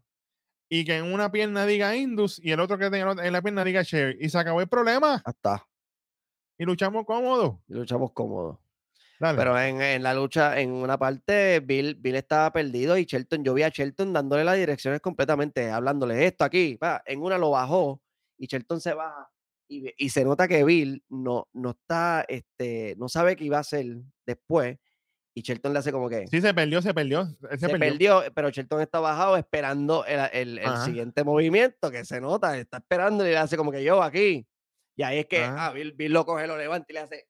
Y que en una pierna diga Indus y el otro que tenga en la pierna diga Cherry. Y se acabó el problema. Hasta. Y luchamos cómodos. Y luchamos cómodos. Dale. Pero en, en la lucha, en una parte, Bill, Bill estaba perdido y Shelton, yo vi a Shelton dándole las direcciones completamente, hablándole esto aquí. pa, En una lo bajó y Shelton se baja y, y se nota que Bill no, no está, este, no sabe qué iba a hacer después. Y Shelton le hace como que sí, se perdió, se perdió. Se, se, perdió. perdió, pero Shelton está bajado esperando el, el- siguiente movimiento que se nota, está esperando y le hace como que yo aquí. Y ahí es que Ajá. ah, Bill, Bill lo coge, lo levanta y le hace.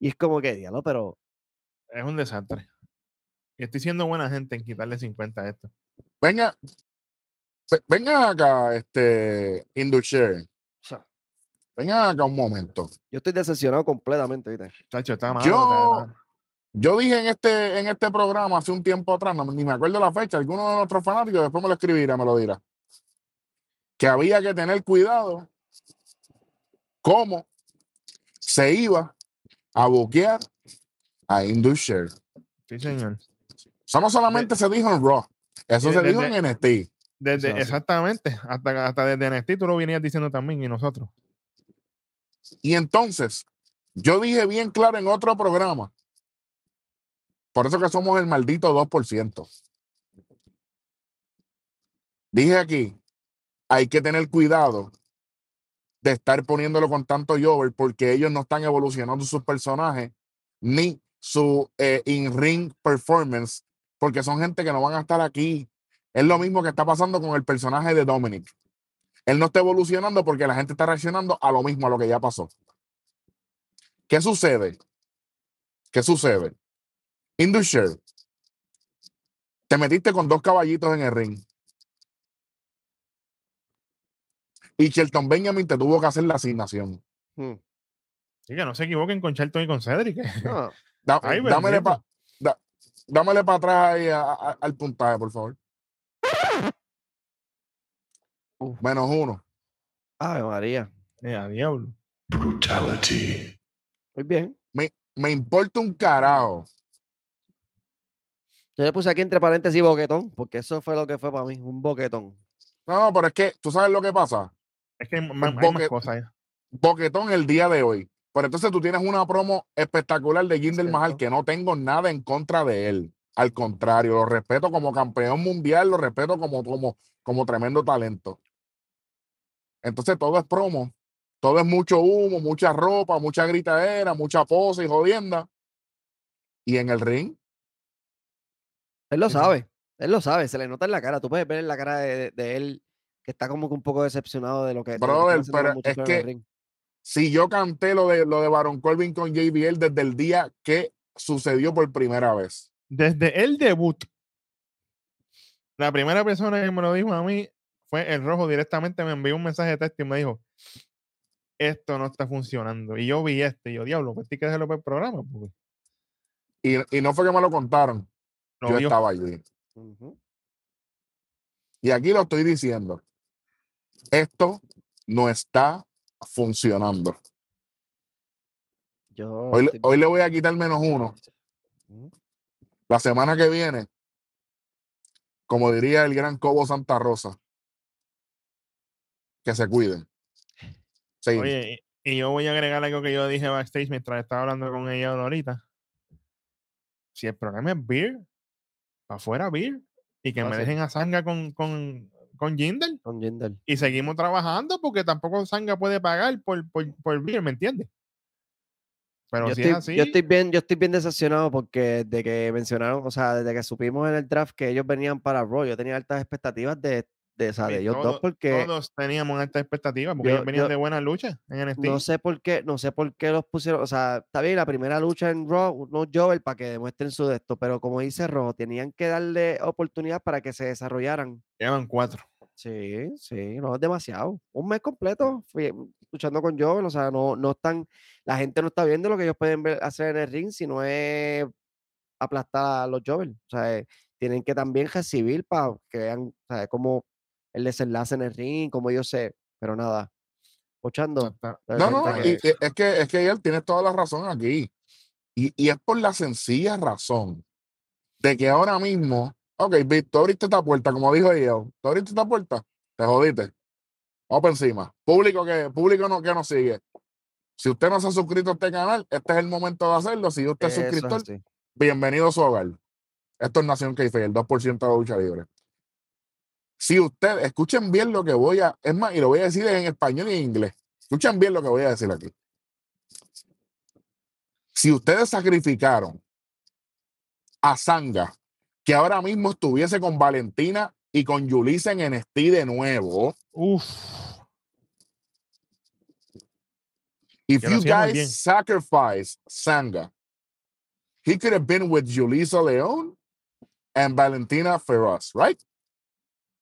Y es como que, diablo, pero Es un desastre. Y estoy siendo buena gente en quitarle 50 a esto. Venga, ve- venga acá, este, Indushare. Venga acá un momento. yo estoy decepcionado completamente, ¿viste? Chacho, está. Yo- está- Yo dije en este, en este programa hace un tiempo atrás, no, ni me acuerdo la fecha, alguno de nuestros fanáticos después me lo escribirá, me lo dirá, que había que tener cuidado cómo se iba a buquear a Indushare. Sí, señor. Eso no solamente se dijo en Raw, eso se dijo en NXT. Desde, exactamente. Hasta, hasta desde NXT tú lo venías diciendo también y nosotros. Y entonces, yo dije bien claro en otro programa, por eso que somos el maldito 2%. Dije aquí, hay que tener cuidado de estar poniéndolo con tanto Jover porque ellos no están evolucionando sus personajes ni su eh, in-ring performance porque son gente que no van a estar aquí. Es lo mismo que está pasando con el personaje de Dominic. Él no está evolucionando porque la gente está reaccionando a lo mismo, a lo que ya pasó. ¿Qué sucede? ¿Qué sucede? Indusher, te metiste con dos caballitos en el ring. Y Shelton Benjamin te tuvo que hacer la asignación. Hmm. Sí, que no se equivoquen con Charlton y con Cedric. No, Da- Ay, dámele para pa atrás ahí a- a- al puntaje, por favor. Uf. Menos uno. Ave María. Eh, a diablo. Brutality. Muy bien. Me importa un carajo. Yo le puse aquí entre paréntesis boquetón, porque eso fue lo que fue para mí, un boquetón. No, no, pero es que tú sabes lo que pasa. Es que hay, hay boque- más cosas. ahí. Boquetón el día de hoy. Pero entonces tú tienes una promo espectacular de Jinder Mahal que no tengo nada en contra de él. Al contrario, lo respeto como campeón mundial, lo respeto como, como, como tremendo talento. Entonces todo es promo, todo es mucho humo, mucha ropa, mucha gritadera, mucha pose y jodienda. Y en el ring, Él lo Sí, sí. sabe, él lo sabe, se le nota en la cara. Tú puedes ver en la cara de, de él que está como que un poco decepcionado de lo que, lo Brother, pero es muchachos en el que- si yo canté lo de lo de Baron Corbin con JBL desde el día que sucedió por primera vez. Desde el debut, la primera persona que me lo dijo a mí fue el rojo directamente. Me envió un mensaje de texto y me dijo: Esto no está funcionando. Y yo vi este. Y yo, diablo, pues tienes que dejarlo para el programa. Porque Y, y no fue que me lo contaron, lo yo vio. estaba allí. Y aquí lo estoy diciendo. Esto no está funcionando. Yo Hoy, hoy le voy a quitar menos uno. La semana que viene, como diría el gran Cobo Santa Rosa, que se cuiden. Sí, Oye, y, yo voy a agregar algo que yo dije backstage mientras estaba hablando con ella ahorita. Si el problema es Beer, para afuera Beer, y que me dejen a Sanga con, con, con Jindal. y seguimos trabajando porque tampoco Sanga puede pagar por, por, por Beer, ¿me entiendes? Pero Yo si estoy, es así, yo estoy bien, yo estoy bien decepcionado porque de que mencionaron, o sea, desde que supimos en el draft que ellos venían para Raw, yo tenía altas expectativas de, de, sí, ellos dos todo- porque todos teníamos esta expectativa porque yo- ellos venían yo- de buena lucha en NXT. no sé por qué, no sé por qué los pusieron, o sea, está bien la primera lucha en Raw, unos Jover para que demuestren su de esto, pero como dice Raw, tenían que darle oportunidad para que se desarrollaran. Llevan cuatro. Sí, sí, no es demasiado. Un mes completo luchando con Joel, o sea, no, no están, la gente no está viendo lo que ellos pueden ver, hacer en el ring, si no es aplastar a los Jovel. O sea, eh, tienen que también recibir para que vean, o sea, cómo el desenlace en el ring, cómo ellos se, pero nada. Pochando. No, no, y- y es que, es que él tiene toda la razón aquí. Y, y es por la sencilla razón de que ahora mismo, ok, Vic, tú abriste esta puerta, como dijo yo, tú abriste esta puerta, te jodiste. Vamos por encima. Público que, público no, que nos sigue. Si usted no se ha suscrito a este canal, este es el momento de hacerlo. Si usted es suscriptor, bienvenido a su hogar. Esto es Nación Keife, el 2% de la lucha libre. Si usted, escuchen bien lo que voy a, es más, y lo voy a decir en español y en inglés. Escuchen bien lo que voy a decir aquí. Si ustedes sacrificaron a Sanga, que ahora mismo estuviese con Valentina y con Yulisa en NXT de nuevo, Uf, if Que you guys sacrifice Sanga, he could have been with Yulisa León and Valentina Feroz, right?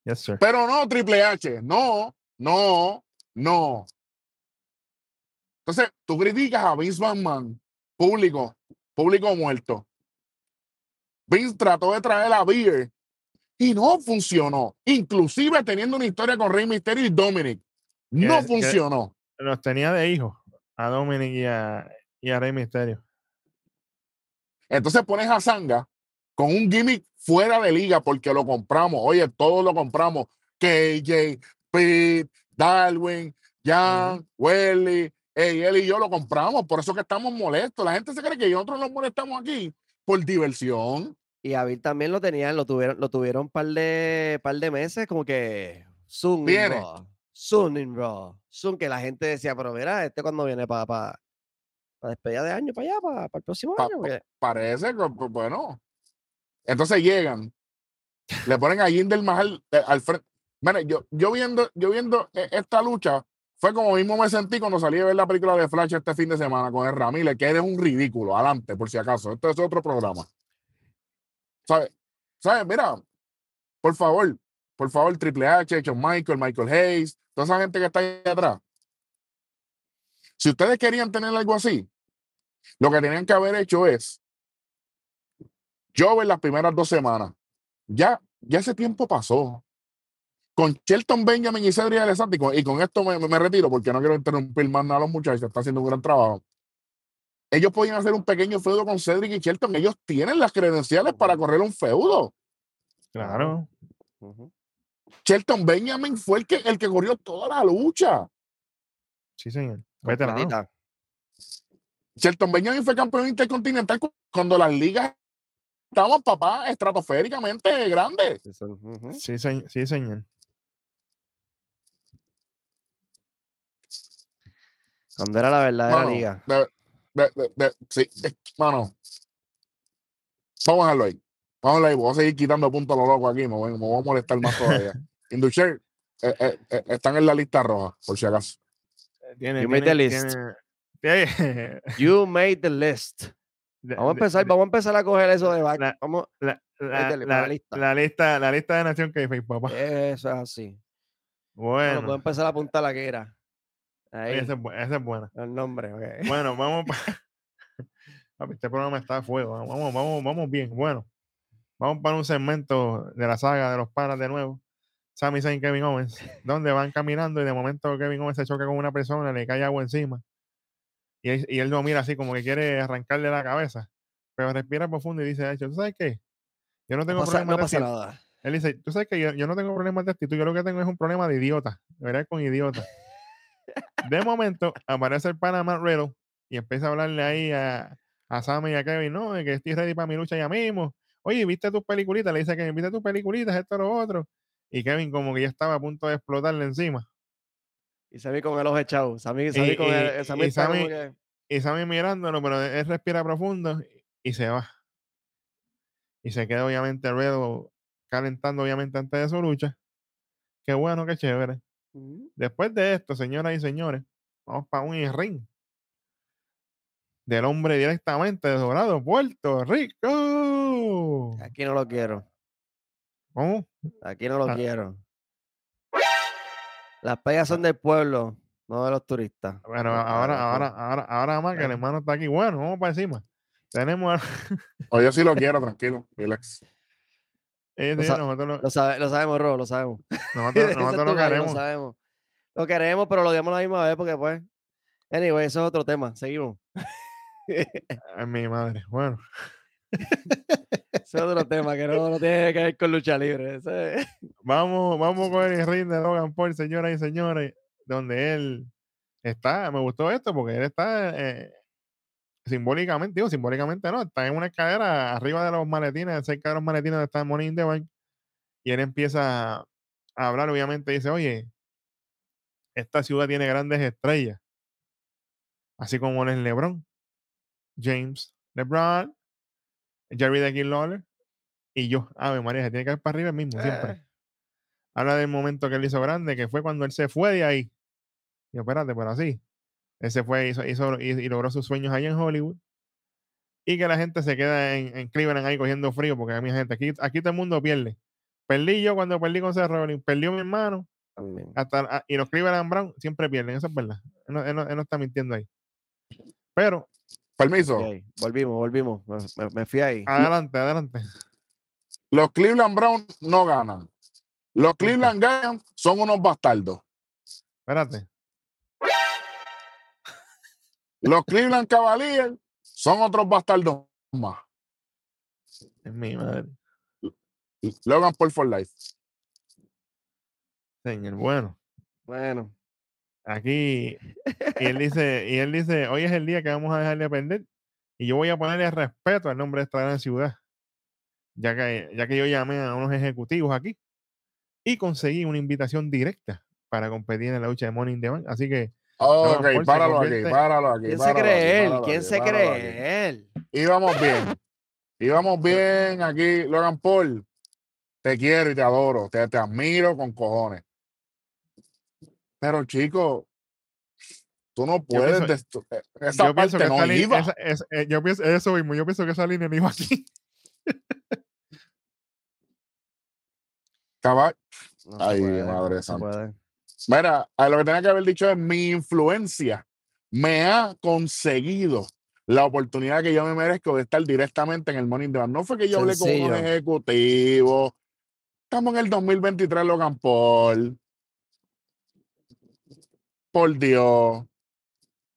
Yes, sir. Pero no, Triple H, no, no, no. Entonces, tú criticas a Vince McMahon, público, público muerto. Vince trató de traer a Beer y no funcionó. Inclusive teniendo una historia con Rey Mysterio y Dominic. No Que- que- funcionó. Los tenía de hijos a Dominic y a, y a Rey Misterio. Entonces pones a Sanga con un gimmick fuera de liga porque lo compramos. Oye, todos lo compramos. KJ, Pete, Darwin, Jan, Welly, ey, él y yo lo compramos. Por eso que estamos molestos. La gente se cree que nosotros nos molestamos aquí por diversión. Y a Bill también lo tenían, lo tuvieron, lo tuvieron un par de, par de meses, como que in Viene. Raw, soon in Raw, que la gente decía, pero mira, este cuando viene para pa, pa despedida de año, para allá, para, el próximo Pa- año. porque- Parece que, pues, bueno. Entonces llegan, le ponen a Jinder Mahal eh, al frente. Mire, yo, yo viendo, yo viendo eh, esta lucha, fue como mismo me sentí cuando salí a ver la película de Flash este fin de semana con el Ramírez, que eres un ridículo, adelante, por si acaso. Esto es otro programa. ¿Sabes? ¿Sabes? Mira, por favor, por favor, Triple H, Shawn Michael, Michael Hayes, toda esa gente que está ahí atrás. Si ustedes querían tener algo así, lo que tenían que haber hecho es yo en las primeras dos semanas. Ya, ya ese tiempo pasó. Con Shelton Benjamin y Cedric Alexander, y con, y con esto me, me retiro porque no quiero interrumpir más nada a los muchachos, está haciendo un gran trabajo. Ellos podían hacer un pequeño feudo con Cedric y Shelton. Ellos tienen las credenciales para correr un feudo. Claro. Shelton Benjamin fue el que, el que corrió toda la lucha. Sí, señor. Veterano. Completita. Shelton Benjamin fue campeón intercontinental cu- cuando las ligas estaban, papá, estratosféricamente grandes. Sí, ujú. Sí, sí, señor. Cuando era la verdadera Mano, liga. de- de- de- de- sí, mano. Vamos a dejarlo ahí. Vamos a dejarlo ahí. Voy a seguir quitando puntos a lo loco aquí. Me voy, me voy a molestar más todavía. Inducher eh, eh, eh, están en la lista roja, por si acaso. Tiene, You made the list. tiene- You made the list. Vamos a empezar, vamos a empezar a coger eso de back. la- Vamos, la, la- métele para la la- lista. la lista, la lista de Nación que papá. eso es así. Bueno, Bueno, puedo empezar a apuntar la que era. Ahí, esa es, bu- esa es buena. el nombre. ok. Bueno, vamos. pa- Papi, este programa está a fuego. Vamos, vamos, vamos bien. Bueno, vamos para un segmento de la saga de los panas de nuevo. Sami Zayn y Kevin Owens, donde van caminando y de momento Kevin Owens se choca con una persona, le cae agua encima. Y él, y él lo mira así como que quiere arrancarle la cabeza. Pero respira profundo y dice, "Ay, ¿tú sabes qué? Yo no No tengo pasa, no de pasa actitud". nada. Él dice, tú sabes que yo, yo no tengo problemas de actitud, yo lo que tengo es un problema de idiota, de verdad con idiota. De momento aparece el Panamá Riddle y empieza a hablarle ahí a, a Sammy y a Kevin, no, de que estoy ready para mi lucha ya mismo. Oye, ¿viste tus peliculitas? Le dice que ¿viste tus peliculitas? Esto, lo otro. Y Kevin como que ya estaba a punto de explotarle encima. Y Sammy con el ojo echado. Sammy, Y- Sammy con y- el, Sammy y como Sammy- que- Y Sammy mirándolo, pero él respira profundo y se va. Y se queda obviamente Riddle calentando obviamente antes de su lucha. Qué bueno, qué chévere. Ujú. Después de esto, señoras y señores, vamos para un ring del hombre directamente de Dorado, Puerto Rico. Aquí no lo quiero. ¿Cómo? Aquí no lo Ah. quiero. Las payas son del pueblo, no de los turistas. Bueno, Ah, ahora, eso- ahora, ahora, ahora más que el Bueno. hermano está aquí. Bueno, vamos para encima. Tenemos a O yo sí lo quiero, tranquilo, relax. eh, Lo lo- Lo, sabe- lo sabemos, Ro, lo sabemos. nosotros, lo queremos. Lo sabemos. Lo queremos, pero lo odiamos a la misma vez porque, pues. Anyway, eso es otro tema. Seguimos. Ay, mi madre. Bueno, Eso es otro tema que no, no tiene que ver con lucha libre. Vamos, vamos con el ring de Logan Paul, señoras y señores, donde él está. Me gustó esto porque él está eh, simbólicamente, digo, simbólicamente no, está en una escalera arriba de los maletines, cerca de los maletines donde está Money in the Bank, y él empieza a hablar, obviamente, dice, oye, esta ciudad tiene grandes estrellas, así como es LeBron, James, LeBron, Jerry the King Lawler, y yo, Ave María, se tiene que ir para arriba el mismo, siempre. Eh, Habla del momento que él hizo grande, que fue cuando él se fue de ahí. Y yo, espérate, pero así. Él se fue hizo, hizo- y, logró sus sueños allá en Hollywood. Y que la gente se queda en, en Cleveland ahí cogiendo frío, porque a mi gente, aquí, aquí todo el mundo pierde. Perdí yo cuando perdí con Seth Rollins, perdió mi hermano, también. hasta, y los Cleveland Brown siempre pierden, eso es verdad. Él no, él no- él no está mintiendo ahí. Pero, Permiso. Volvimos, volvimos. Me, me- fui ahí. adelante, adelante. Los Cleveland Browns no ganan. Los Cleveland ganan son unos bastardos. Espérate. Los Cleveland Cavaliers son otros bastardos más. Es mi madre. Logan Paul for life. Señor, bueno. Bueno, aquí y él dice y él dice hoy es el día que vamos a dejar de perder y yo voy a ponerle respeto al nombre de esta gran ciudad ya que ya que yo llamé a unos ejecutivos aquí y conseguí una invitación directa para competir en la lucha de Money in the Bank así que Ok, se páralo aquí, convierte- páralo aquí. ¿quién se cree aquí, él? ¿Quién se cree él? Íbamos bien. Íbamos bien aquí, Logan Paul. Te quiero y te adoro. Te, te admiro con cojones. Pero, chico, tú no puedes. pienso- esa yo pienso parte que no esa iba. esa- eh, yo pienso eso mismo yo pienso que esa línea no iba aquí Cabal- No se Ay, puede, madre no santa. Mira, a lo que tenía que haber dicho es mi influencia me ha conseguido la oportunidad que yo me merezco de estar directamente en el Morning Debate. No fue que yo hablé con unos Sencillo. ejecutivos. Estamos en el 2023, Logan Paul. Por Dios.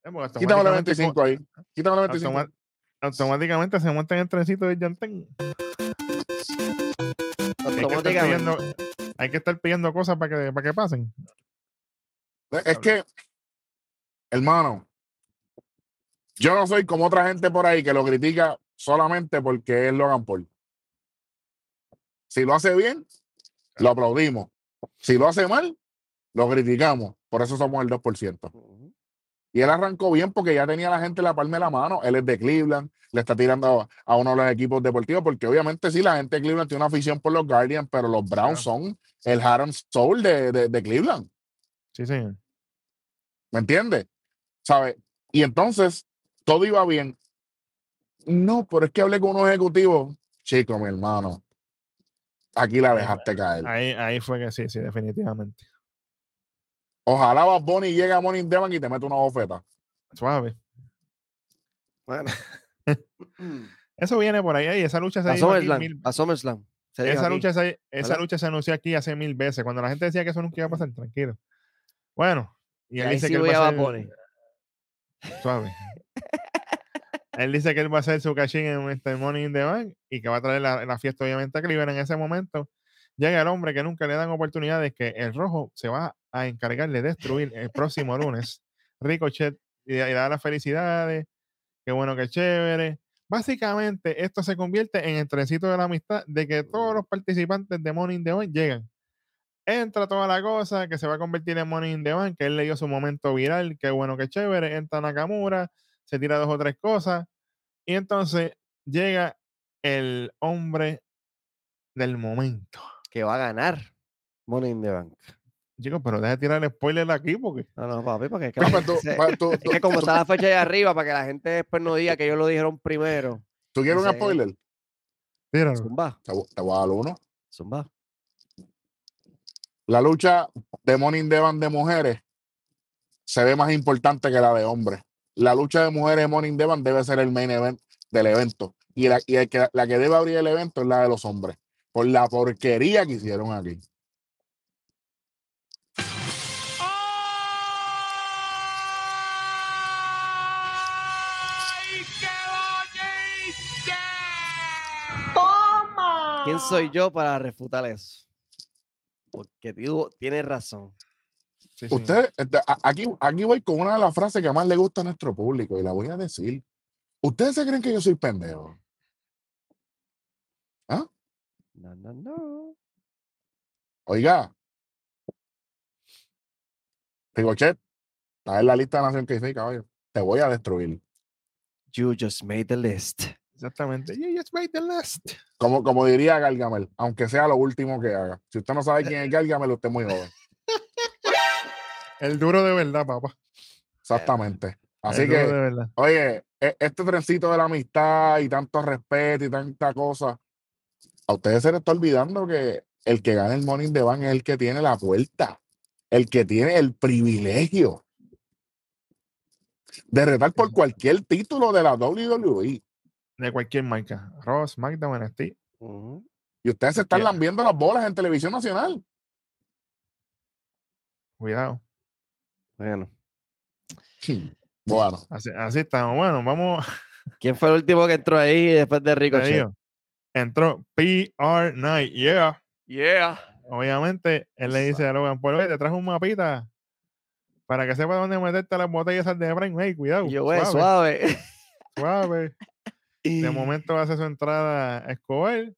Eh, Quítame la automáticamente 25 ahí. Quítame la 25. automa- automáticamente se monta en el trencito de Yantén hay que, estar Automáticamente. pidiendo, hay que estar pidiendo cosas para que, para que pasen Es que, hermano, yo no soy como otra gente por ahí que lo critica solamente porque es Logan Paul. Si lo hace bien, lo aplaudimos. Si lo hace mal, lo criticamos. Por eso somos el 2%. Ujú. Y él arrancó bien porque ya tenía la gente la palma de la mano. Él es de Cleveland, le está tirando a uno de los equipos deportivos, porque obviamente sí, la gente de Cleveland tiene una afición por los Guardians, pero los Browns son el Harem Soul de, de, de Cleveland. sí señor ¿Me entiendes? ¿Sabe? Y entonces todo iba bien. No, pero es que hablé con unos ejecutivos. Chico, mi hermano. Aquí la dejaste caer. Ahí, ahí fue que sí, sí, definitivamente. Ojalá Bad Bunny llegue a Morning Devon y te mete una bofeta. Suave. Bueno. Eso viene por ahí. ahí esa lucha se a SummerSlam. mil- A SummerSlam. Se Esa aquí. lucha, se, esa lucha se anunció aquí hace mil veces. Cuando la gente decía que eso nunca iba a pasar, tranquilo. Bueno, y él dice sí que él va a ser suave. él dice que él va a hacer su cachín en este Money in the Bank y que va a traer la, la fiesta obviamente a Cleveland. En ese momento llega el hombre que nunca le dan oportunidades, que el rojo se va a encargar de destruir el próximo lunes. Ricochet y, y dar las felicidades. Qué bueno, qué chévere. Básicamente, esto se convierte en el trencito de la amistad de que todos los participantes de in the Bank llegan. Entra toda la cosa que se va a convertir en Money in the Bank, que él le dio su momento viral, qué bueno, qué chévere. Entra Nakamura, se tira dos o tres cosas. Y entonces llega el hombre del momento. Que va a ganar Money in the Bank. Chicos, pero deja de tirar el spoiler aquí porque. No, no, papi, porque es que, pero tú- se- es tú- que como tú- está la fecha ahí arriba, para que la gente después no diga que ellos lo dijeron primero. ¿Tú quieres un spoiler? Tíralo. Zumba, Te, voy- te voy a dar uno. zumba. La lucha de Money in the Bank de mujeres se ve más importante que la de hombres. La lucha de mujeres de Money in the Bank debe ser el main event del evento. Y, la, y el que, la que debe abrir el evento es la de los hombres. Por la porquería que hicieron aquí. ¿Quién soy yo para refutar eso? Porque digo, tiene razón. Sí. Usted, este, a- aquí, aquí voy con una de las frases que más le gusta a nuestro público y la voy a decir. ¿Ustedes se creen que yo soy pendejo? No, no, no. Oiga. Ricochet, está en la lista de Nación que caballo. Te voy a destruir. You just made the list. Exactamente. You just made the list. Como, como diría Gargamel, aunque sea lo último que haga. Si usted no sabe quién es Gargamel, usted es muy joven. El duro de verdad, papá. Exactamente. Así El que, oye, e- este trencito de la amistad y tanto respeto y tanta cosa, a ustedes se les está olvidando que el que gana el Morning de Bank es el que tiene la puerta, el que tiene el privilegio de retar por cualquier título de la. WWE. De cualquier marca. Ross, SmackDown, NXT. Y ustedes se están Cualquiera. lambiendo las bolas en televisión nacional. Cuidado. Bueno, Bueno, Así, así estamos. Bueno, vamos. ¿quién fue el último que entró ahí después de Ricochet? Entró PR Knight. Yeah. Yeah. Obviamente, él le dice a Logan Paul, "Oye, te trajo un mapita para que sepa dónde meterte las botellas de Prime. Hey, cuidado. Yo, güey, suave, suave. suave. De momento hace su entrada a Escobar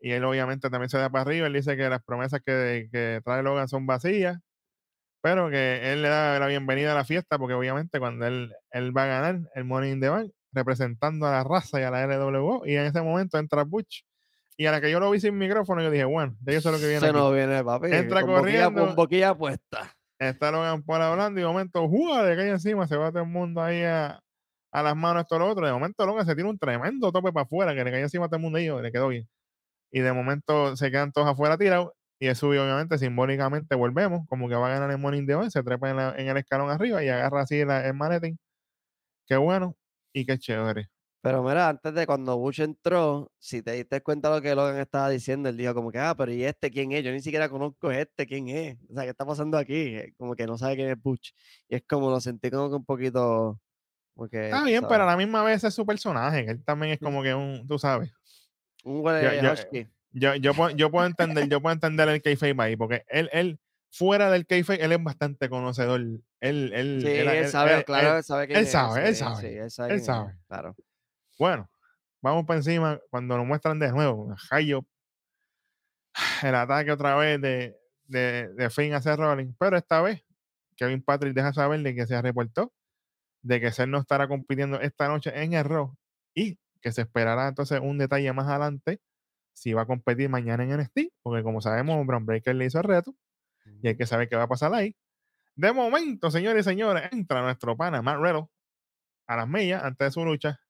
y él obviamente también se da para arriba. Él dice que las promesas que, que trae Logan son vacías, pero que él le da la bienvenida a la fiesta porque obviamente cuando él, él va a ganar el Money in the Bank representando a la raza y a la LWO y en ese momento entra Butch y a la que yo lo vi sin micrófono yo dije, bueno, de eso es lo que viene Se aquí. nos viene, papi. Entra con boquilla- corriendo. con boquilla puesta. Está Logan Paul hablando y de momento, ¡jua! de cae encima, se va todo el mundo ahí a, a las manos esto lo otro. De momento Logan se tira un tremendo tope para afuera, que le cae encima a todo el mundo y yo, le quedó bien. Y de momento se quedan todos afuera tirados y sube obviamente simbólicamente, volvemos, como que va a ganar el Morning de hoy, se trepa en, el escalón arriba y agarra así el maletín. Qué bueno y qué chévere. Pero mira, antes de cuando Bush entró, si te diste cuenta lo que Logan estaba diciendo, él dijo como que, ah, pero ¿y este quién es? Yo ni siquiera conozco este, ¿quién es? O sea, ¿qué está pasando aquí? Eh, Como que no sabe quién es Bush. Y es como lo sentí como que un poquito... Que, Está bien, pero a la misma vez es su personaje, que él también es como que un, tú sabes. Un güey yo- yo- yo, puedo, yo puedo entender, yo puedo entender el kayfabe ahí, porque él, él, fuera del kayfabe, él es bastante conocedor. Él, él, Sí, él- sabe, él- claro, él- sabe quién él es. sabe, él sabe, sí, él sabe. él. Claro. bueno, vamos para encima cuando nos muestran de nuevo a Hayop, el ataque otra vez de, de, de Finn hacia Rollins, pero esta vez Kevin Patrick deja saber de que se reportó de que Seth no estará compitiendo esta noche en el Raw y que se esperará entonces un detalle más adelante si va a competir mañana en NXT, porque como sabemos, Braun Breaker le hizo el reto y hay que saber qué va a pasar ahí. De momento, señores y señores, entra nuestro pana Matt Riddle a las millas antes de su lucha.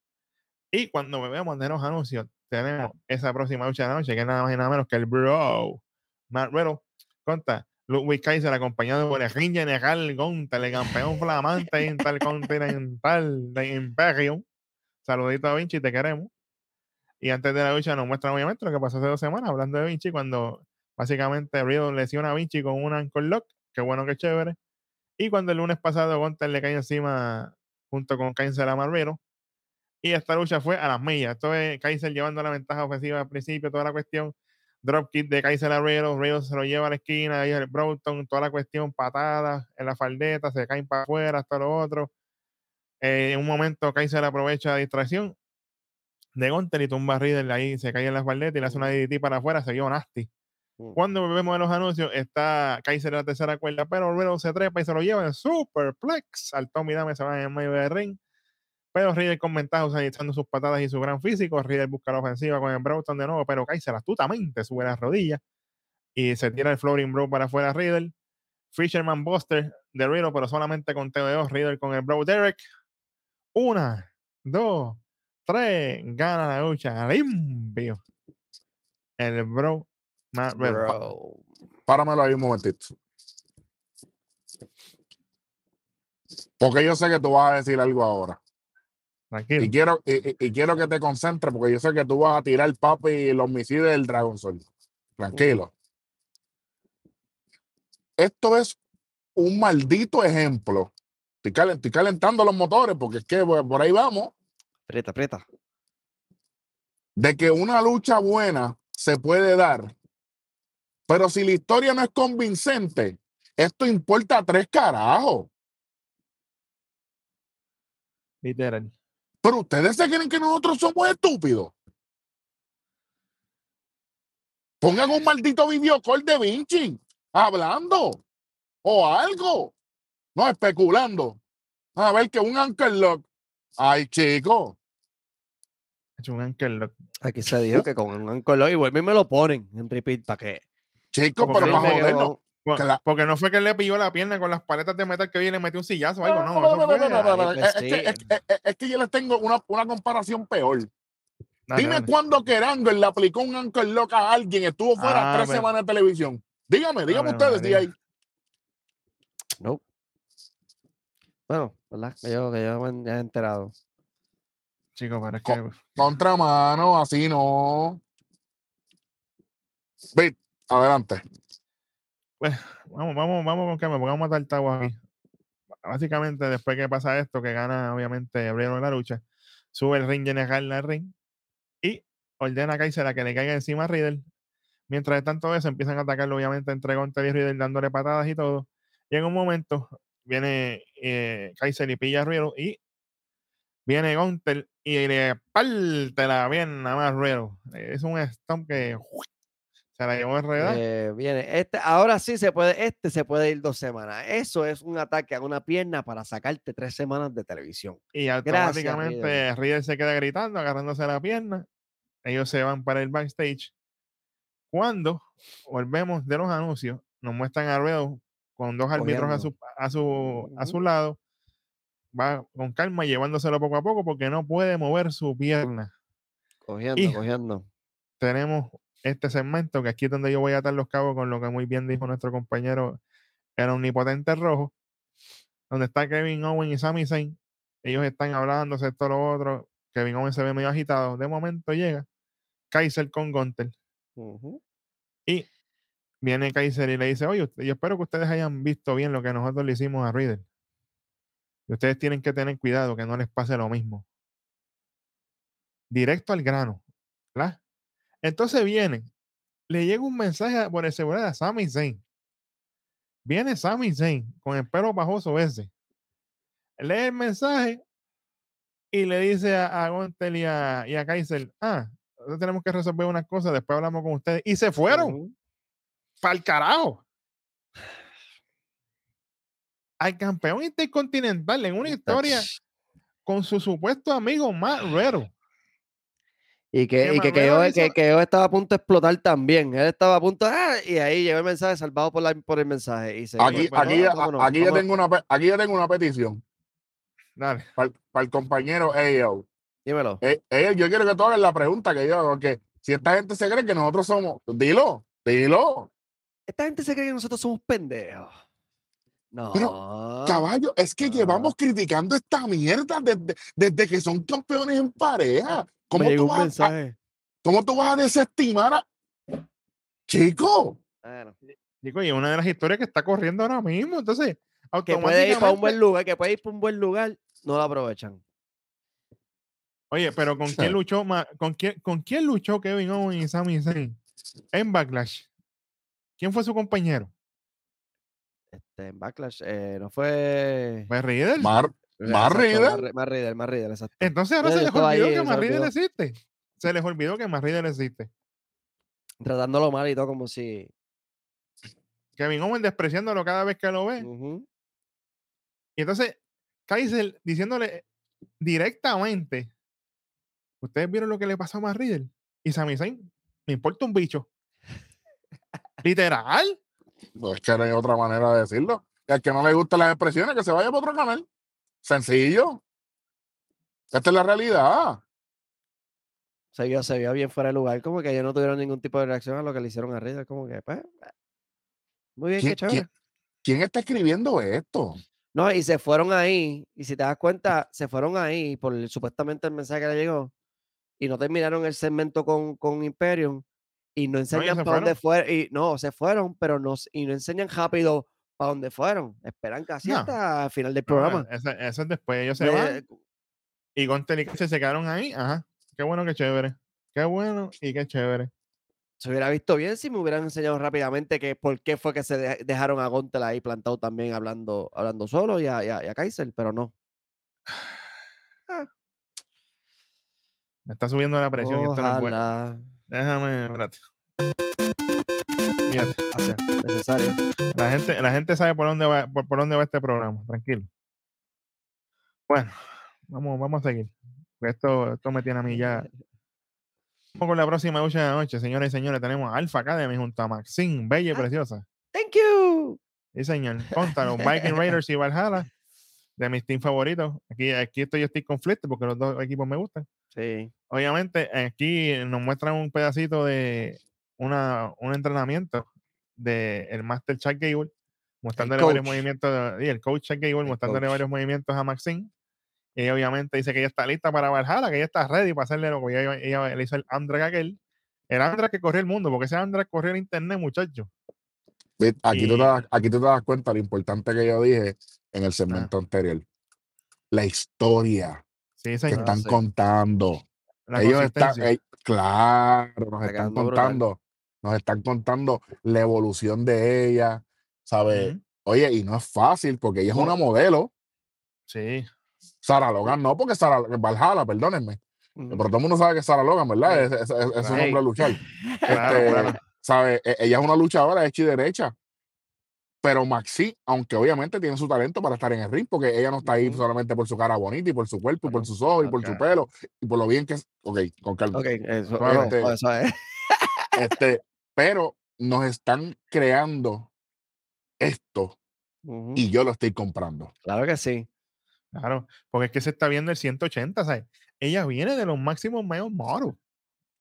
Y cuando veamos de los anuncios, tenemos esa próxima lucha de la noche, que es nada más y nada menos que el Bro Matt Riddle contra Ludwig Kaiser, acompañado por el Ring General Gunter, el campeón flamante intercontinental de Imperium. Saludito a Vinci, te queremos. Y antes de la lucha nos muestran obviamente lo que pasó hace dos semanas, hablando de Vinci, cuando básicamente Riddle lesiona a Vinci con un ankle lock, qué bueno que chévere. Y cuando el lunes pasado Gunter le cae encima junto con Kaiser a Marrero. Y esta lucha fue a las millas. Esto es Kaiser llevando la ventaja ofensiva al principio, toda la cuestión. Dropkick de Kaiser a Riddle, Riddle se lo lleva a la esquina, ahí el Broughton, toda la cuestión, patadas en la faldeta, se caen para afuera, hasta lo otro. Eh, en un momento Kaiser aprovecha la distracción de Gunter y tumba a Riddle ahí, se cae en la faldeta y le hace una DDT para afuera, se vio nasty. Mm. Cuando vemos en los anuncios, está Kaiser en la tercera cuerda, pero Riddle se trepa y se lo lleva en Superplex. Al Tommy Dame se va en medio del ring. Pero Riddle con ventaja utilizando sus patadas y su gran físico. Riddle busca la ofensiva con el Broughton de nuevo, pero Kaiser astutamente sube las rodillas y se tira el floating bro para afuera Riddle. Fisherman Buster de Riddle, pero solamente con TDO. Riddle con el Bro Derek. Una, dos, tres. Gana la lucha limpio. El Bro Matt Riddle. Bro. Páramelo ahí un momentito. Porque yo sé que tú vas a decir algo ahora. Tranquilo. Y quiero, y, y- y quiero que te concentres porque yo sé que tú vas a tirar papi los misiles del Dragon Soul. Tranquilo. Esto es un maldito ejemplo. Estoy, estoy calentando los motores porque es que por por ahí vamos. Aprieta, aprieta. de que una lucha buena se puede dar, pero si la historia no es convincente, esto importa tres carajos. Literal. Pero ustedes se creen que nosotros somos estúpidos. Pongan un maldito videocall de Vinci hablando o algo, no especulando. A ver que un Anchor Lock. Ay, chico, hecho un ankle lock. Aquí se dijo que con un y vuelven y me lo ponen en repeat para que. chico, pero para jodernos. Bueno, Porque no fue que él le pilló la pierna con las paletas de metal que viene y le metió un sillazo o algo, no. Es, pues que, sí. es- es- es que yo les tengo una, una comparación peor. Dale, Dime dale. cuándo Kerango le aplicó un Anchor Lock a alguien, estuvo fuera Ah, tres pero- semanas de televisión. Dígame, dígame ustedes, ahí. No. Bueno, ¿verdad? Que yo, que yo me he enterado. Chicos, pero es Co- que Contramano, así no. Bit, adelante. Vamos, vamos, vamos con calma, porque vamos a matar tabú aquí. Básicamente, después que pasa esto, que gana, obviamente, abrieron la lucha, sube el ring general al ring y ordena a Kaiser a que le caiga encima a Riddle. Mientras tanto eso, empiezan a atacarlo, obviamente, entre Gunter y Riddle, dándole patadas y todo. Y en un momento viene eh, Kaiser y pilla a Riddle y viene Gunter y le parte la pierna más a Riddle. Es un stomp que se la llevó enredada. Eh, viene. Este, ahora sí se puede, este se puede ir dos semanas. Eso es un ataque a una pierna para sacarte tres semanas de televisión. Y Gracias, automáticamente Riddle se queda gritando, agarrándose la pierna. Ellos se van para el backstage. Cuando volvemos de los anuncios, nos muestran a Riddle con dos árbitros a su, a, su, a su lado. Va con calma, llevándoselo poco a poco porque no puede mover su pierna. Cogiendo, Y- cogiendo. Tenemos este segmento que aquí es donde yo voy a atar los cabos con lo que muy bien dijo nuestro compañero, el omnipotente rojo, donde está Kevin Owen y Sami Zayn. Ellos están hablándose esto lo otro. Kevin Owen se ve medio agitado. De momento llega Kaiser con Gunter. Ujú. Y viene Kaiser y le dice, oye, yo espero que ustedes hayan visto bien lo que nosotros le hicimos a Riddle. Y ustedes tienen que tener cuidado que no les pase lo mismo. Directo al grano. ¿verdad? Entonces viene, le llega un mensaje por el seguridad a Sami Zayn. Viene Sami Zayn con el pelo bajoso ese. Lee el mensaje y le dice a, a Gunter y a, y a Kaiser, ah, nosotros tenemos que resolver unas cosas, después hablamos con ustedes. Y se fueron para el carajo. Al campeón intercontinental en una historia con su supuesto amigo Matt Riddle. Y que, y que, que Manuel yo, hizo- que, que yo estaba a punto de explotar también. Él estaba a punto ¡ah! y ahí llegó el mensaje salvado por, la, por el mensaje. Y se Aquí, pues, aquí, vámonos, aquí, yo vámonos. tengo una, aquí yo tengo una petición Dale. para, el compañero AO. Dímelo. Eh, eh, yo quiero que tú hagas la pregunta que yo, porque si esta gente se cree que nosotros somos, dilo, dilo. Esta gente se cree que nosotros somos pendejos. No. Caballo, es que llevamos criticando esta mierda desde, desde que son campeones en pareja. ¿Cómo me tú vas mensaje. ¿Cómo tú vas a desestimar a. Chico, Bueno, Chico, y es una de las historias que está corriendo ahora mismo. Entonces, que puede ir para un buen lugar, que puede ir para un buen lugar, no lo aprovechan. Oye, pero ¿con quién luchó con quién, con quién luchó Kevin Owens y Sami Zayn en Backlash? ¿Quién fue su compañero? Este, en Backlash, eh, no fue. Pues Riddle. Mar, Más Riddle. Más Ri- más Riddle, más Riddle, exacto. Entonces ahora se les olvidó que más Riddle existe. Se les olvidó que más Riddle existe. Tratándolo mal y todo, como si. Kevin Owens despreciándolo cada vez que lo ve. Y entonces, Kaiser diciéndole directamente: Ustedes vieron lo que le pasó a más Riddle. Y Sami Zayn, me importa un bicho. Literal. no es que no hay otra manera de decirlo. Y al que no le gustan las expresiones, que se vaya para otro canal. Sencillo. Esta es la realidad. Se vio, se vio bien fuera de lugar, como que ellos no tuvieron ningún tipo de reacción a lo que le hicieron a Riddle, como que, pues. eh, Muy bien, ¿Quién, qué chévere. quién- quién está escribiendo esto? No, y se fueron ahí, y si te das cuenta, se fueron ahí por el- supuestamente el mensaje que le llegó, y no terminaron el segmento con, con Imperium, y no enseñan se para dónde fueron, y no, se fueron, pero no, y no enseñan rápido para dónde fueron, esperan casi No. hasta el final del No, programa. eso, eso es después. Ellos se van. Y Gunter y Kaiser se quedaron ahí. Ajá. Qué bueno, qué chévere. Qué bueno y qué chévere. se hubiera visto bien si me hubieran enseñado rápidamente que por qué fue que se de- dejaron a Gontel ahí plantado también hablando, hablando solo y a, y a- y a Kaiser, pero no. Me está subiendo la presión. y. Ojalá. Déjame, espérate. Necesario. la gente, la gente sabe por dónde va, por, por dónde va este programa, tranquilo. Bueno, vamos, vamos a seguir. porque Esto, esto me tiene a mí ya. Vamos con la próxima lucha de la noche, señores y señores. Tenemos a Alpha Academy junto a Maxine, bella y Ah. preciosa. Thank you. Sí, señor. Contra los Viking Raiders y Valhalla, de mis teams favoritos. Aquí, aquí estoy, yo estoy conflicto porque los dos equipos me gustan. Sí. obviamente aquí nos muestran un pedacito de una, un entrenamiento de el Master Chuck Gable, mostrándole varios movimientos, de- y el coach Chuck Gable El mostrándole coach. varios movimientos a Maxine. Y ella obviamente dice que ella está lista para Valhalla, que ella está ready para hacerle lo que ella, ella le hizo el Andra aquel. El Andra que corrió el mundo, porque ese Andra corrió el internet, muchacho. Ve, Aquí, tú Y- te das, aquí tú te das cuenta lo importante que yo dije en el segmento anterior. La historia Sí, que están sí. contando. La Ellos están, eh, claro, nos Está están contando, nos están contando la evolución de ella, ¿sabes? Ujú. Oye, y no es fácil porque ella es una modelo. Sí, Sara Logan no, porque Sara Valhalla, perdónenme. Ujú. Pero todo el mundo sabe que es Sara Logan, ¿verdad? Ese- ese es su Claro. nombre de luchar. claro, Este, claro. ¿sabe? E- Ella es una luchadora hecha y derecha. Pero Maxi, aunque obviamente tiene su talento para estar en el ring, porque ella no está ahí solamente por su cara bonita y por su cuerpo y por sus ojos y por su pelo y por lo bien que es. Ok, con calma. Ok, eso, no, este- suave, suave. Este, pero nos están creando esto Ujú. y yo lo estoy comprando. Claro que sí. Claro, porque es que se está viendo el 180, ¿sabes? Ella viene de los máximos male models.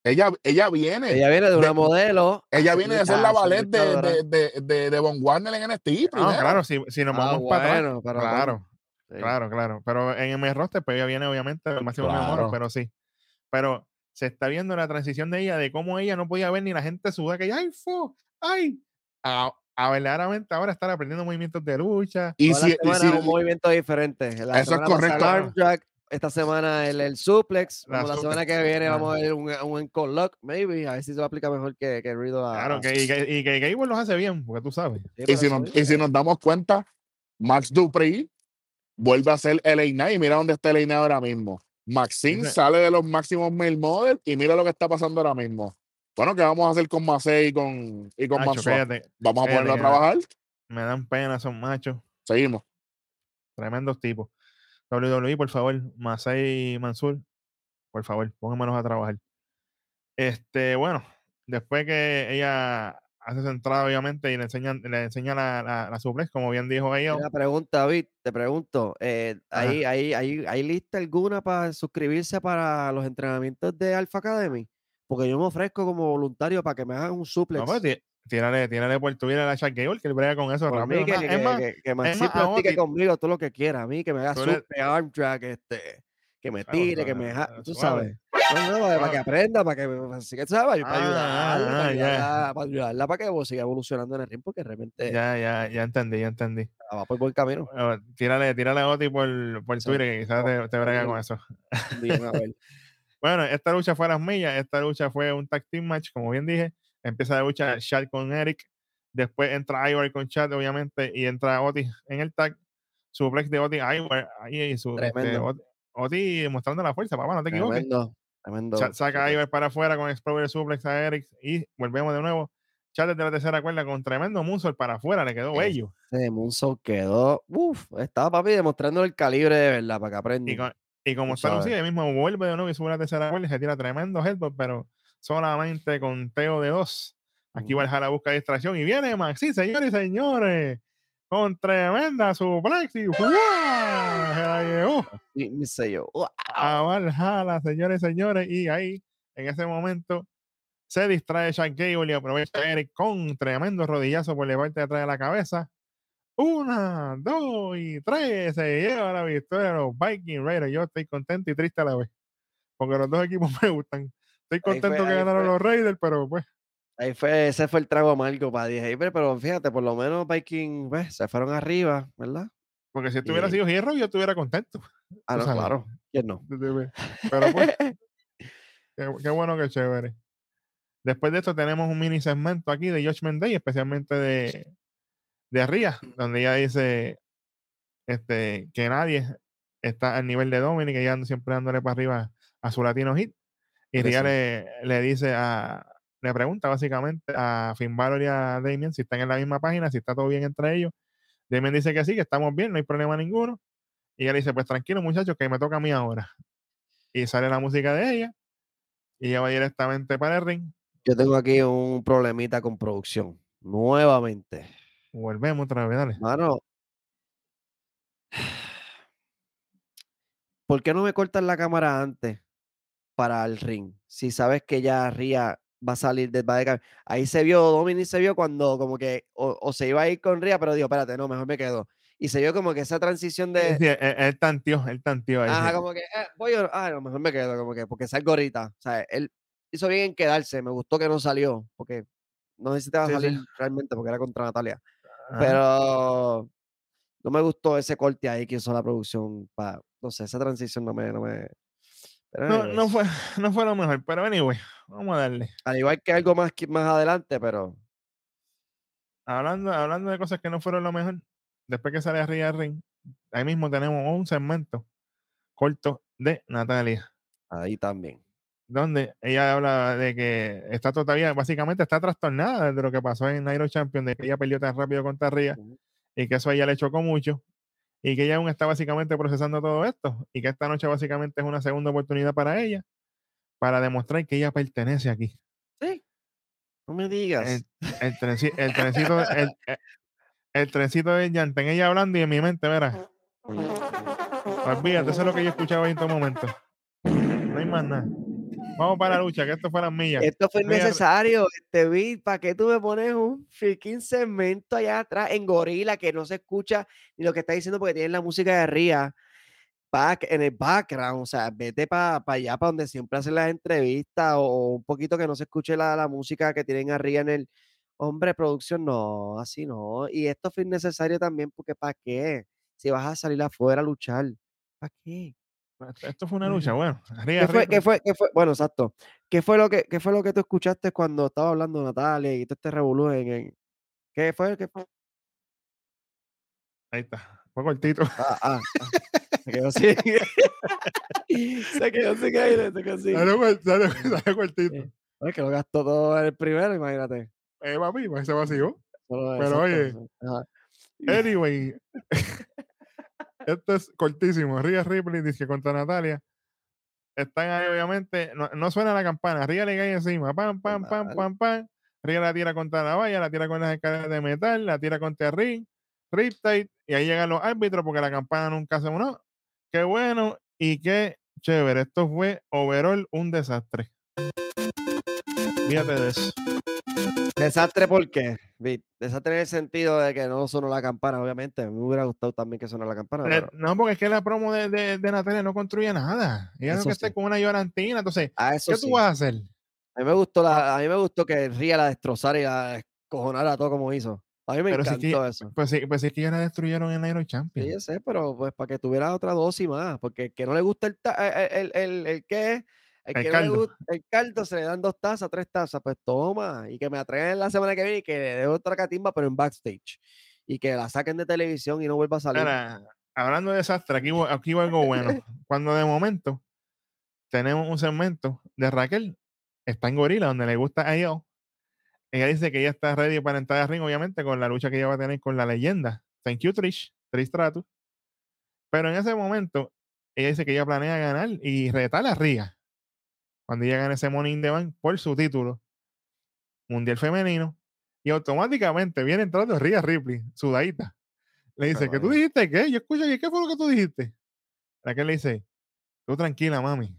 Ella, ella viene. Ella viene de una de- modelo. Ella viene de ser la ballet de, de, de, de, de Von Warner en NXT. No, claro, si, si nos Ah, vamos para atrás. bueno, pero Claro, Sí. claro, claro. Pero en el roster, pues ella viene obviamente del máximo male model, Claro. pero sí. Pero se está viendo la transición de ella, de cómo ella no podía ver ni la gente suda, que ay, fo, ay, a, a verdaderamente ahora estar aprendiendo movimientos de lucha. Y si, y si- un movimiento diferente. La Eso es correcto. arm drag, esta semana el, el suplex. La como la semana que viene vamos a ver un, un encore lock, maybe. A ver si se va a aplicar mejor que, que Riddle a- Claro, a- que, y, que, y que Gable los hace bien, porque tú sabes. Sí, y si nos, y si nos damos cuenta, Max Dupree vuelve a ser el Knight y mira dónde está el Knight ahora mismo. Maxine sale de los máximos male model y mira lo que está pasando ahora mismo. Bueno, ¿qué vamos a hacer con Macei y con, y con Macho, cállate, Vamos a ponerlo a trabajar. me dan pena, son machos. Seguimos. Tremendos tipos. WWE, por favor, Masai Mansur, por favor, póngamelos a trabajar. Este, bueno, después que ella hace su entrada, obviamente, y le enseña, le enseña la, la, la suplex, como bien dijo ella. Una pregunta, David, te pregunto, eh. ¿hay, hay, hay, ¿hay lista alguna para suscribirse para los entrenamientos de Alpha Academy? Porque yo me ofrezco como voluntario para que me hagan un suplex. No, pues, tí- tírale, tírale por tu vida a la Chuck Gable, que brega con eso Por rápido. mí, que, Es que, más, es que, que, que Maxi más, conmigo todo lo que quiera. A mí, que me haga Tú super arm drag, este, que me tire, que me... ja- Tú sabes. No, no, para que Suave. aprenda, para que... Así que, ¿sabes? Para Ah, ayudarla, para ah, ayudarla, para ayudarla, para que vos siga evolucionando en el ring, porque realmente Ya, ya, ya entendí, ya entendí. va por buen camino. Tírale, tírale a Oti por, por. Twitter, que quizás te, te brega con eso. Bueno, esta lucha fue a las millas. Esta lucha fue un tag team match, como bien dije. Empieza la lucha Chad con Eric. Después entra Ivar con Chad, obviamente, y entra Otis en el tag. Suplex de Otis, Ivar, ahí y su, este, Tremendo. Ot- Otis mostrando la fuerza, papá, no te equivoques. Tremendo, tremendo. Saca a. Ivar para afuera con Explorer Suplex a Eric y volvemos de nuevo. Chad desde la tercera cuerda con tremendo moonsault para afuera, le quedó bello. Ese Moonsault quedó... Uf, estaba papi demostrando el calibre de verdad, para que Y, aprendan. con- y como está. Lucía, mismo vuelve de nuevo y sube la tercera cuerda y se tira tremendo headbutt, pero solamente con Teo de dos. Aquí Ujú. Valhalla busca distracción y viene Maxi, señores y señores, con tremenda suplex y ¡fua! Se la llevó Y me sé yo. ¡Wow! a Valhalla, señores y señores, y ahí, en ese momento, se distrae Shaq Gable y aprovecha a Eric con tremendo rodillazo por la parte de atrás de la cabeza. Una, dos y tres. Se lleva la victoria de los Viking Raiders. Yo estoy contento y triste a la vez. Porque los dos equipos me gustan. Estoy fue- contento que ganaron fue. los Raiders, pero pues. Ahí fue, ese fue el trago amargo para dije, pero, pero fíjate, por lo menos Viking, pues, se fueron arriba, ¿verdad? Porque si esto hubiera Y- sido hierro, yo estuviera contento. Ah, no, sabes. claro. ¿Quién no? Pero pues, qué, qué bueno que chévere. Después de esto tenemos un mini segmento aquí de Judgment Day, especialmente de, de Ria, donde ella dice este, que nadie está al nivel de Dominic, ella anda siempre dándole para arriba a su latino hit. Y Ria le, le dice a, le pregunta básicamente a Finn Balor y a Damien si están en la misma página, si está todo bien entre ellos. Damien dice que sí, que estamos bien, no hay problema ninguno. Y ella le dice, pues tranquilo muchachos, que me toca a mí ahora. Y sale la música de ella. Y ella va directamente para el ring. Yo tengo aquí un problemita con producción. Nuevamente. Volvemos otra vez, dale. Mano. ¿Por qué no me cortas la cámara antes para el ring? Si sabes que ya Ria va a salir del va de Ahí se vio, Dominic se vio cuando como que o, o se iba a ir con Ria, pero digo, espérate, no, mejor me quedo. Y se vio como que esa transición de. sí, él, él tanteó, él tanteó ahí. Ajá, sí. como que, eh, voy no? ah, a lo mejor me quedo, como que, porque salgo ahorita. O sea, él hizo bien en quedarse, me gustó que no salió, porque no sé si te va a Sí, salir realmente, porque era contra Natalia. Ajá. Pero no me gustó ese corte ahí que hizo la producción. Pa, no sé, esa transición no me. No, me, pero No, no, fue, no fue lo mejor, pero anyway, vamos a darle. Al igual que algo más, más adelante, pero. Hablando, hablando de cosas que no fueron lo mejor, después que sale del ring, ahí mismo tenemos un segmento corto de Natalia, Ahí también. donde ella habla de que está todavía, básicamente está trastornada de lo que pasó en Nairo Champion, de que ella perdió tan rápido contra Ria y que eso a ella le chocó mucho y que ella aún está básicamente procesando todo esto y que esta noche básicamente es una segunda oportunidad para ella para demostrar que ella pertenece aquí. Sí. No me digas. El, el, trenci- el trencito, el, el- trencito de Yanten, ella hablando y en mi mente, verá, olvídate, eso es lo que yo escuchaba en todo momento. No hay más nada. Vamos para la lucha, que esto fue las millas. Esto fue innecesario, este beat. ¿Para qué tú me pones un freaking segmento allá atrás en gorila que no se escucha ni lo que está diciendo porque tienen la música de Ria back, en el background? O sea, vete para allá, para donde siempre hacen las entrevistas o, o un poquito que no se escuche la, la música que tienen arriba en el. Hombre, producción, no, así no. Y esto fue innecesario también porque ¿para qué? Si vas a salir afuera a luchar, ¿para qué? Esto- fue una lucha, bueno. ¿Qué fue, qué fue, qué fue? Bueno, exacto. ¿Qué fue lo que, qué fue lo que tú escuchaste cuando estaba hablando Natalia y todo este revolú en, en- ¿Qué fue? ¿Qué fue? Ahí está. Fue cortito. Ah, ah, ah. Se quedó así. se quedó sin aire, se quedó así. Cort- salió- salió cortito. Eh, Es que lo gastó todo el primero, imagínate. Eh, papi, pues se vació. Pero, oye, Ajá. Anyway, esto es cortísimo. Ria Ripley dice que contra Natalia. Están ahí, obviamente. No, no suena la campana. Ria le cae encima. Pam, pam, pam, pam, pam. Ria la tira contra la valla, la tira con las escaleras de metal, la tira contra ring, Riptide. Y ahí llegan los árbitros porque la campana nunca se unó. Qué bueno y qué chévere. Esto fue overall un desastre. Fíjate de eso. Desastre, ¿por qué? Desastre en el sentido de que no sonó la campana, obviamente. Me hubiera gustado también que sonara la campana. Eh, Pero No, porque es que la promo de, de, de Natalia no construye nada. Ella no que esté sí. con una llorantina. Entonces, a eso ¿qué sí. tú vas a hacer? A mí me gustó la, a mí me gustó que Ría la destrozara y la escojonara todo como hizo. A mí me Pero si es encantó que- eso. Pues sí, pues sí es que ya la destruyeron en Aero Sí, Champions. yo sé, pero pues para que tuviera otra dosis más, porque el que no le gusta el, ta- el, el, el, el que el, El que caldo. le gusta el caldo se le dan dos tazas, tres tazas, pues toma, y que me atreven la semana que viene y que le dé otra catimba, pero en backstage, y que la saquen de televisión y no vuelva a salir. Ahora, hablando de desastre, aquí, va- aquí va algo bueno. Cuando de momento tenemos un segmento de Raquel, está en Gorila, donde le gusta a ella. Ella dice que ella está ready para entrar al ring, obviamente, con la lucha que ella va a tener con la leyenda. Thank you, Trish. Trish Stratus. Pero en ese momento, ella dice que ella planea ganar y retar a Ria. Cuando ella gane ese Money in the Bank por su título mundial femenino. Y automáticamente viene entrando Ria Ripley, sudadita. Le dice, ¿qué tú dijiste? ¿Qué? Yo escucho, ¿y qué fue lo que tú dijiste? Raquel le dice, tú tranquila, mami,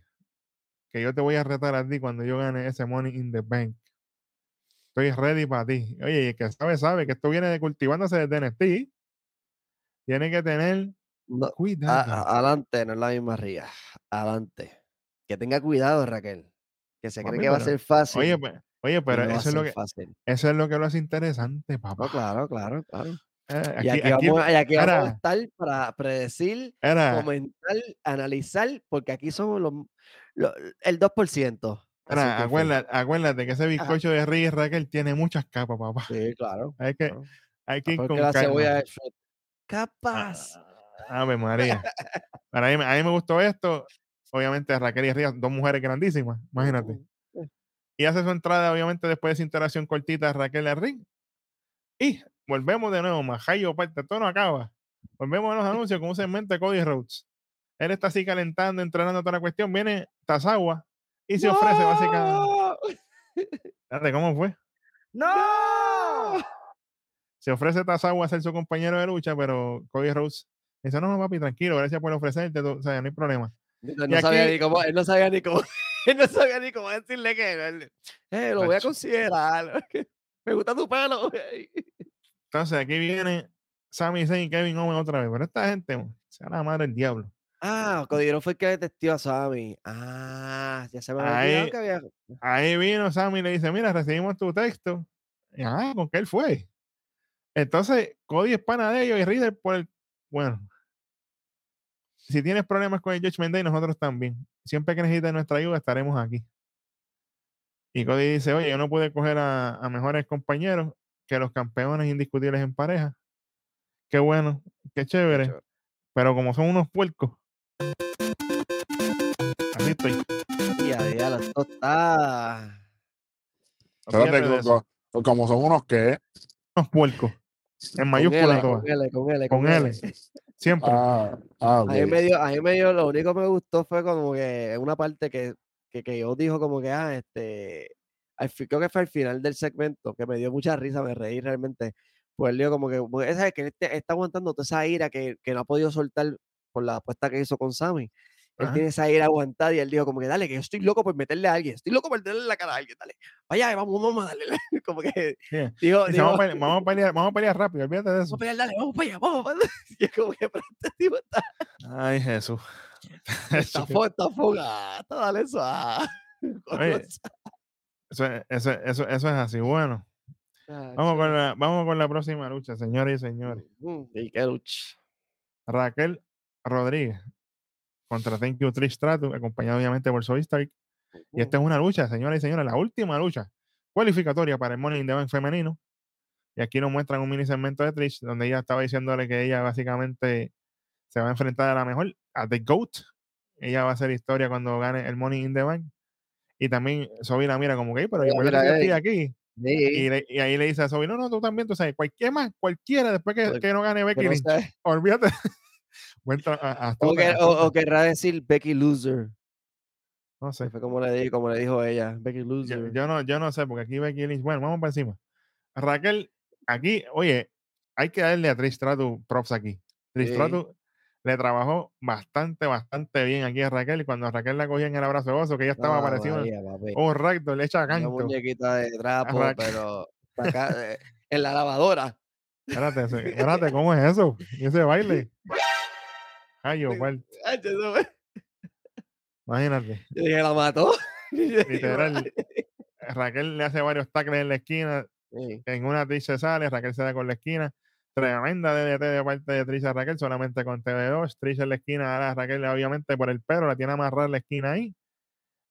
que yo te voy a retar a ti cuando yo gane ese Money in the Bank. Estoy ready para ti. Oye, y el que sabe, sabe que esto viene de cultivándose desde NXT. Tiene que tener No, cuidado. a- adelante, no es la misma Ría. Adelante. Que tenga cuidado, Raquel. Que se cree que va a ser fácil. oye, pues, oye, y pero no eso, es lo que, fácil. eso es lo que lo hace interesante, papá. No, claro, claro, claro. Eh, Y aquí, aquí, aquí- vamos, y aquí vamos a estar para predecir, era- comentar, analizar, porque aquí somos los, lo- el 2%. Así era, que, acuérdate, acuérdate que ese bizcocho de y Raquel tiene muchas capas, papá. Sí, claro. Hay que, claro. hay que ir con la cebolla es Shrek. Capaz. Ave María. Para mí, a mí me gustó esto. Obviamente, Raquel y Ría, dos mujeres grandísimas, imagínate. Y hace su entrada, obviamente, después de esa interacción cortita, Raquel al ring. Y volvemos de nuevo, Majayo, parte, todo no acaba. Volvemos a los anuncios con un segmento de Cody Rhodes. Él está así calentando, entrenando toda la cuestión. Viene Tazawa y se ofrece básicamente. ¿Cómo fue? ¡No! Se ofrece Tazawa a ser su compañero de lucha, pero Cody Rhodes dice: No, no, papi, tranquilo, gracias por ofrecerte, o sea, no hay problema. No, sabía aquí- ni cómo, él no sabía ni cómo, él no sabía ni cómo decirle que eh, lo voy a considerar. Me gusta tu pelo. Entonces, aquí viene Sami Zayn y Kevin Owens otra vez. Pero esta gente, sea la madre del diablo. Ah, Codillero fue el que detestió a Sammy. Ah, ya se me había Ahí- que había. Ahí vino Sammy y le dice, mira, recibimos tu texto. Y, ah, ¿con qué él fue? Entonces, Cody es pana de ellos y Reader por el... Bueno, si tienes problemas con el Judgment Day, nosotros también. Siempre que necesites nuestra ayuda, estaremos aquí. Y Cody dice, oye, yo no pude coger a, a mejores compañeros que los campeones indiscutibles en pareja. Qué bueno, qué chévere. chévere. Pero como son unos puercos. Así estoy. Y a diablo, esto está. Espérate, Olvídate de co- eso. co- como son unos que. Unos puercos. En Con mayúscula L, todas. con L, con L, Con L. Siempre. Ah, ah, ok. A mí, me dio, a mí me dio, lo único que me gustó fue como que una parte que, que, que yo dijo como que, ah, este, al creo que fue al final del segmento, que me dio mucha risa, me reí realmente. Pues él dijo como que, porque, ¿sabes? Que está aguantando toda esa ira que, que no ha podido soltar por la apuesta que hizo con Sammy. Él Ajá. tiene esa ira aguantada y él dijo como que, dale, que yo estoy loco por meterle a alguien, estoy loco por meterle la cara a alguien, dale, vaya, vamos, vamos a darle. como que, dijo, dijo, vamos, a pelear, vamos a pelear, vamos a pelear rápido, olvídate de vamos eso. a pelear, dale, vamos para allá, vamos para allá. Y es como que, pero este tipo está, Ay, Jesús. está, fo- está fogata, dale eso. ah. Oye, Eso, es- eso, eso, eso es así. Bueno, Ah, vamos con, la, vamos con la próxima lucha, señores y señores. Y qué lucha. Raquel Rodríguez contra Thank You Trish Stratus, acompañado obviamente por Soy Stark. Y esta es una lucha, señoras y señores, la última lucha cualificatoria para el Money in the Bank femenino. Y aquí nos muestran un mini segmento de Trish, donde ella estaba diciéndole que ella básicamente se va a enfrentar a la mejor, a The GOAT. Ella va a hacer historia cuando gane el Money in the Bank. Y también Sobi la mira como que, "Ey, pero yo, yo estoy mira, aquí. Sí, Y, le- y ahí le dice a Sobi, no, no, tú también, tú sabes, cualquier más, cualquiera, después que, que no gane Becky Lynch, olvídate. Tra- a- o, que- o- o astuta. querrá decir Becky Loser. No sé. Fue como le, di- como le dijo ella. Becky Loser. yo no, yo no sé, porque aquí Becky Lynch, bueno, vamos para encima. Raquel, aquí, oye, hay que darle a Trish Stratus props aquí. Sí. Stratus le trabajó bastante, bastante bien aquí a Raquel. Y cuando a Raquel la cogía en el abrazo de oso, que ella estaba María, papi. un recto, le echa Una canto. muñequita de trapo, pero acá, eh, en la lavadora. Espérate, espérate, ¿cómo es eso? ¿Y ese baile? Ay, yo, Ay, fue- imagínate. Yo dije, la mató. Literal. Raquel le hace varios tackles en la esquina. Sí. En una Trish se sale, Raquel se da con la esquina. Tremenda DDT de parte de Trish a Raquel, solamente con TV2. Trish en la esquina, ahora Raquel obviamente por el pelo, la tiene amarrada en la esquina ahí.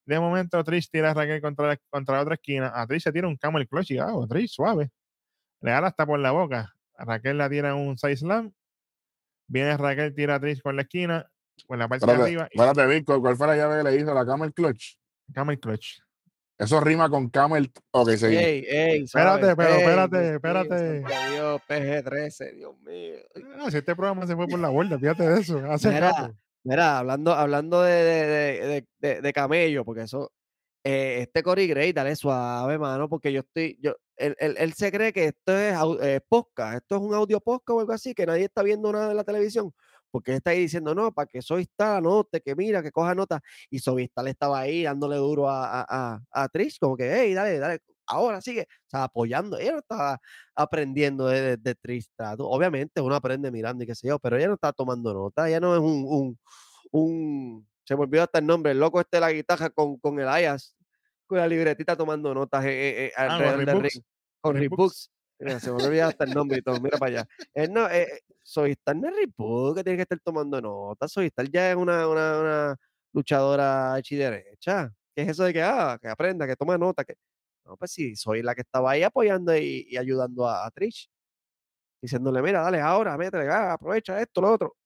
De momento Trish tira a Raquel contra la, contra la otra esquina. A Trish se tira un camel clutch y ah, Trish suave. Le da hasta por la boca. A Raquel la tira un side slam. Viene Raquel, tira a Trish con la esquina, con la parte de Espérate, arriba. y espérate, Vic, ¿cuál fue la llave que le hizo la Camel Clutch? Camel clutch. Eso rima con Camel. Ok, seguimos. Ey, ey, Espérate, pero Ey, espérate, espérate. Dios, PG-13, Dios mío. Ah, si este programa se fue por la vuelta, fíjate de eso. Hace Mira, rato. Mira, hablando, hablando de, de, de, de- de- de camello, porque eso, eh, este Cory Gray, dale suave, mano, porque yo estoy, yo, él, él- él se cree que esto es eh, podcast, esto es un audio podcast o algo así, que nadie está viendo nada en la televisión, porque está ahí diciendo, no, para que soy anote, que mira, que coja nota, y Sovistal estaba ahí dándole duro a, a, a, a Trish, como que, hey, dale, dale, ahora sigue, o sea, apoyando, ella no estaba aprendiendo de, de, de Trish obviamente uno aprende mirando y qué sé yo, pero ella no está tomando nota, ella no es un, un, un se me olvidó hasta el nombre, el loco este de la guitarra con, con el Ayas, con la libretita tomando notas eh, eh, eh, Ah, alrededor Rick del Books. ring, con Rick Rick Books. Books. Mira, se me hasta el nombre y todo, mira para allá. Él no, eh, eh, Soystar no es Books que tiene que estar tomando notas, Soystar ya es una, una, una luchadora hecha y derecha. ¿Qué es eso de que, ah, que aprenda, que tome nota? Que... No, pues sí, soy la que estaba ahí apoyando y, y ayudando a, a Trish, diciéndole, mira, dale ahora, métele, ah, aprovecha esto, lo otro.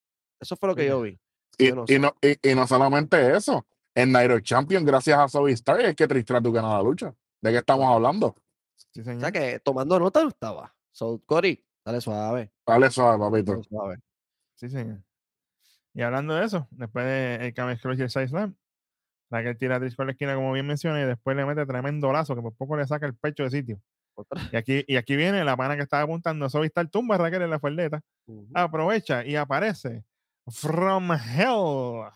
Eso fue lo que Sí. yo vi. Y, Yo no y no solamente eso. En Nairo Champion, gracias a Zoe Star, es que Tristratu ganó la lucha. ¿De qué estamos hablando? Sí, O señor. sea que tomando nota no estaba. So, Cory, dale suave, Dale suave, papito. dale suave. Sí, señor. Y hablando de eso, después del Camel Clutch y el Side Slam, Raquel tira a Trish con la esquina, como bien mencioné, y después le mete tremendo lazo que por poco le saca el pecho de sitio. Otra. Y aquí, y aquí viene la pana que estaba apuntando. Soy está el tumba a Raquel en la faldeta. Ujú. Aprovecha y aparece From Hell.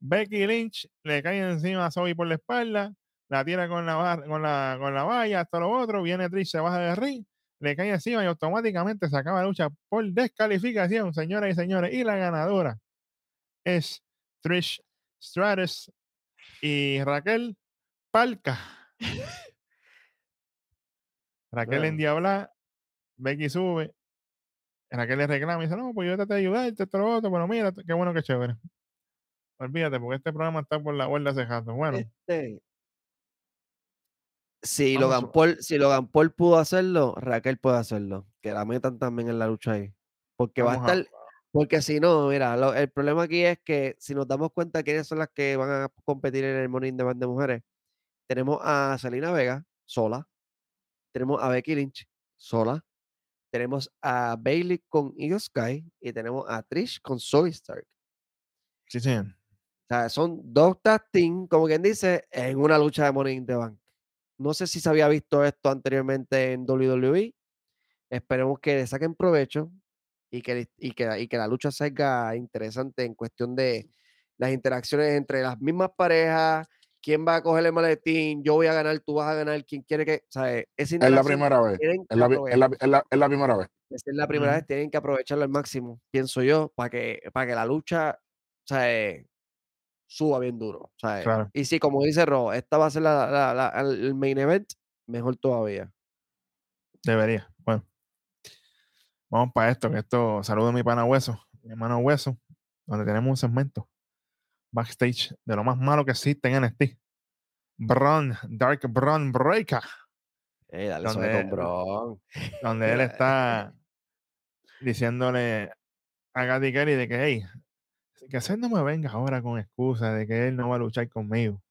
Becky Lynch le cae encima a Zoe por la espalda, la tira con la, con la, con la valla, hasta lo otro. Viene Trish, se baja del ring, le cae encima y automáticamente se acaba la lucha por descalificación, señoras y señores. Y la ganadora es Trish Stratus y Raquel Palca. Raquel Bueno. en diabla, Becky sube, Raquel le reclama y dice, no, pues yo traté de ayudarte, esto, lo otro, pero mira, qué bueno, qué chévere. Olvídate, porque este programa está por la vuelta hace rato. Bueno, Este, Si Logan, Paul, si Logan Paul pudo hacerlo, Raquel puede hacerlo. Que la metan también en la lucha ahí. Porque va a estar. Porque si no, mira, lo- el problema aquí es que si nos damos cuenta quiénes son las que van a competir en el Morning de de mujeres, tenemos a Selena Vega sola, tenemos a Becky Lynch sola, tenemos a Bailey con Io Sky y tenemos a Trish con Zoe Stark. sí, señor. O sea, son dos tag team, como quien dice, en una lucha de Money in the Bank. No sé si se había visto esto anteriormente en WWE. Esperemos que le saquen provecho y que, y que, y que la lucha salga interesante en cuestión de las interacciones entre las mismas parejas. ¿Quién va a coger el maletín? Yo voy a ganar, tú vas a ganar. ¿Quién quiere que.? Sea, esa Es la primera vez. Es la, es la- aprovechar. es la- es la primera vez. Es la primera vez, tienen que aprovecharlo al máximo, pienso yo, para que, para que la lucha sea, eh, suba bien duro. Claro. Y sí, como dice Ro, esta va a ser la, la- la- el main event, mejor todavía. Debería. Bueno. Vamos para esto, que esto, saludo a mi pana Hueso, mi hermano Hueso, donde tenemos un segmento backstage de lo más malo que existe en NXT. Braun, Dark Braun Breaker, Ey, dale Donde- con Bron. donde él está diciéndole a Gatti Kelly de que, hey, que usted no me venga ahora con excusa de que él no va a luchar conmigo.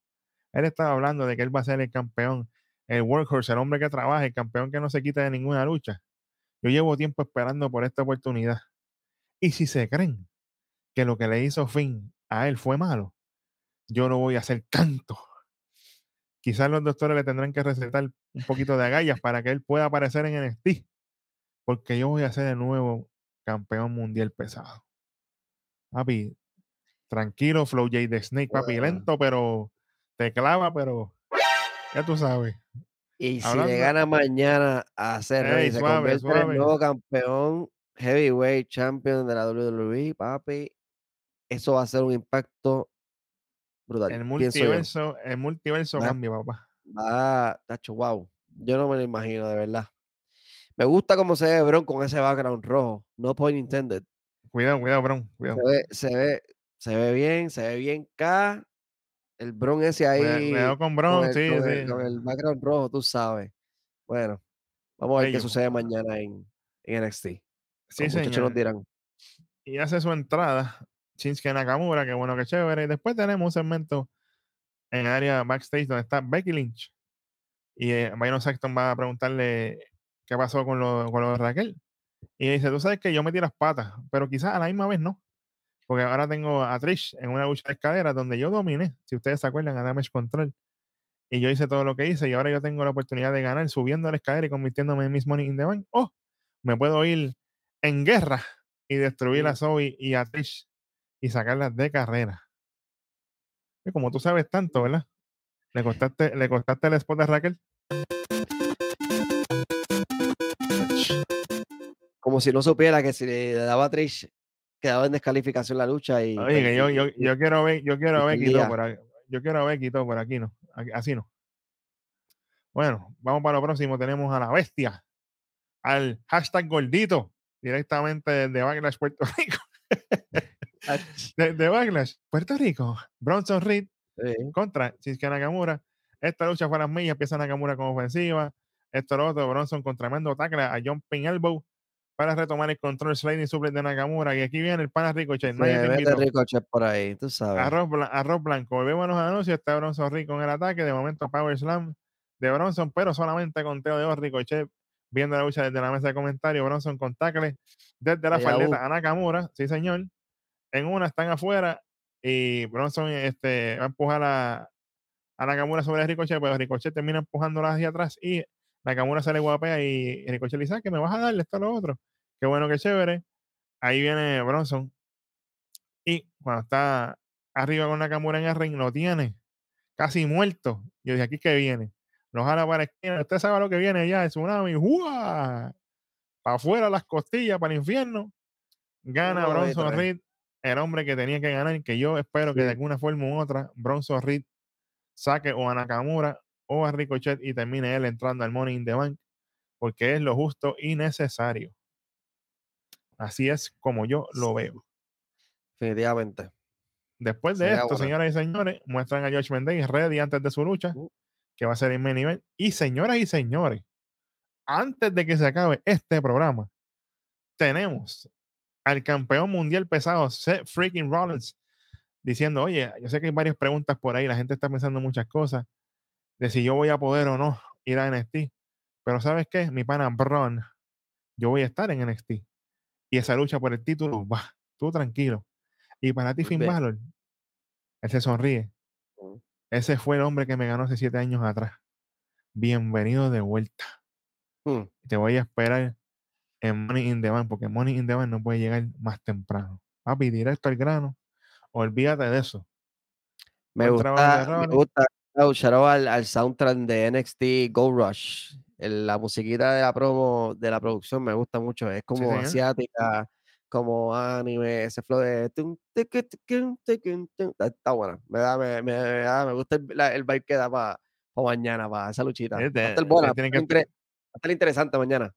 Él estaba hablando de que él va a ser el campeón, el workhorse, el hombre que trabaja, el campeón que no se quita de ninguna lucha. Yo llevo tiempo esperando por esta oportunidad. Y si se creen que lo que le hizo Finn a él fue malo, yo no voy a hacer canto. Quizás los doctores le tendrán que recetar un poquito de agallas para que él pueda aparecer en NXT. Porque yo voy a ser el nuevo campeón mundial pesado. Papi, tranquilo, Flow J de Snake, papi, Bueno. lento, pero te clava, pero ya tú sabes. Y si le gana mañana a Cerro y se suave, convierte en el nuevo campeón heavyweight champion de la WWE, papi, eso va a ser un impacto brutal. El multiverso, el multiverso Va. cambia, papá. Va, tacho, wow. Yo no me lo imagino, de verdad. Me gusta cómo se ve Bron con ese background rojo. No point intended. Cuidado, cuidado, Bron. Cuidado. Se ve, se ve, se ve bien, se ve bien K. El Bron ese ahí. Cuidado con con Bron, el, sí, con sí. el- con el background rojo, tú sabes. Bueno, vamos a ver qué sucede mañana en, en NXT. Sí, señor. nos dirán. y hace su entrada Shinsuke Nakamura, que bueno, que chévere. Y después tenemos un segmento en el área backstage donde está Becky Lynch. Y eh, Byron Saxton va a preguntarle qué pasó con lo, con lo de Raquel. Y dice, tú sabes que yo metí las patas, pero quizás a la misma vez no. Porque ahora tengo a Trish en una lucha de escalera donde yo dominé, si ustedes se acuerdan, a Damage Control. Y yo hice todo lo que hice y ahora yo tengo la oportunidad de ganar subiendo la escalera y convirtiéndome en Miss Money in the Bank. ¡Oh! Me puedo ir en guerra y destruir a. Zoe y a Trish y sacarlas de carrera. Y como tú sabes tanto, ¿verdad? Le costaste, le costaste el spot de Raquel. Como si no supiera que si le daba a Trish, quedaba en descalificación la lucha y. Oye, que yo, yo, y- yo quiero ver, yo quiero ver perdía. por aquí. Yo quiero ver todo por aquí, no. Así no. Bueno, vamos para lo próximo. Tenemos a la bestia, al hashtag gordito, directamente de Backlash Puerto Rico. De, de Backlash Puerto Rico, Bronson Reed Sí. contra Shinsuke Nakamura. Esta lucha fue a las millas, empieza Nakamura con ofensiva. Esto lo otro, Bronson con tremendo tackle a Jumping Elbow para retomar el control sliding suplex de Nakamura. Y aquí viene el pana Ricochet. Nadie te mete invitó. Ricochet por ahí, tú sabes. Arroz, blan- arroz blanco. Volvemos a los anuncios. Está Bronson Reed con el ataque. De momento, Power Slam de Bronson, pero solamente conteo de dos. Ricochet viendo la lucha desde la mesa de comentarios. Bronson con tackle desde la faldeta a Nakamura. Sí, señor. En una están afuera y Bronson este, va a empujar a, a Nakamura sobre Ricochet, pero Ricochet termina empujándola hacia atrás y Nakamura se le guapea y Ricochet le dice, "Ah, que me vas a darle esto a lo otro. Qué bueno, qué chévere. Ahí viene Bronson. Y cuando está arriba con Nakamura en el ring, lo tiene casi muerto. Yo dije, aquí que viene. Lo jala para la esquina. Usted sabe lo que viene ya, el tsunami. ¡Jua! Para afuera las costillas, para el infierno. Gana y Bronson. Reed, el hombre que tenía que ganar, que yo espero que de alguna forma u otra, Bronson Reed saque o a Nakamura o a Ricochet y termine él entrando al Money in the Bank, porque es lo justo y necesario. Así es como yo lo veo. Definitivamente. Después de Sería esto, buena. señoras y señores, muestran a Josh Mendez ready antes de su lucha, Uh. que va a ser en main event. Y señoras y señores, antes de que se acabe este programa, tenemos al campeón mundial pesado, Seth freaking Rollins, diciendo, oye, yo sé que hay varias preguntas por ahí, la gente está pensando muchas cosas, de si yo voy a poder o no ir a NXT. Pero ¿sabes qué? Mi pana Braun, yo voy a estar en NXT. Y esa lucha por el título, va, tú tranquilo. Y para ti, Finn. Balor, él se sonríe. Ese fue el hombre que me ganó hace siete años atrás. Bienvenido de vuelta. Hmm. Te voy a esperar en Money in the Bank, porque Money in the Bank no puede llegar más temprano. Papi, directo al grano. Olvídate de eso. Me gusta, me gusta. Oh, shout out al, al soundtrack de NXT Go Rush. El- la musiquita de la promo de la producción me gusta mucho. Es como señor. asiática, como anime, ese flow de. Está, buena. Me, da, me, me, me da- me gusta el, la- el vibe que da para mañana, para esa luchita. Va a estar buena. Va a tiene estar, que- va a estar interesante mañana.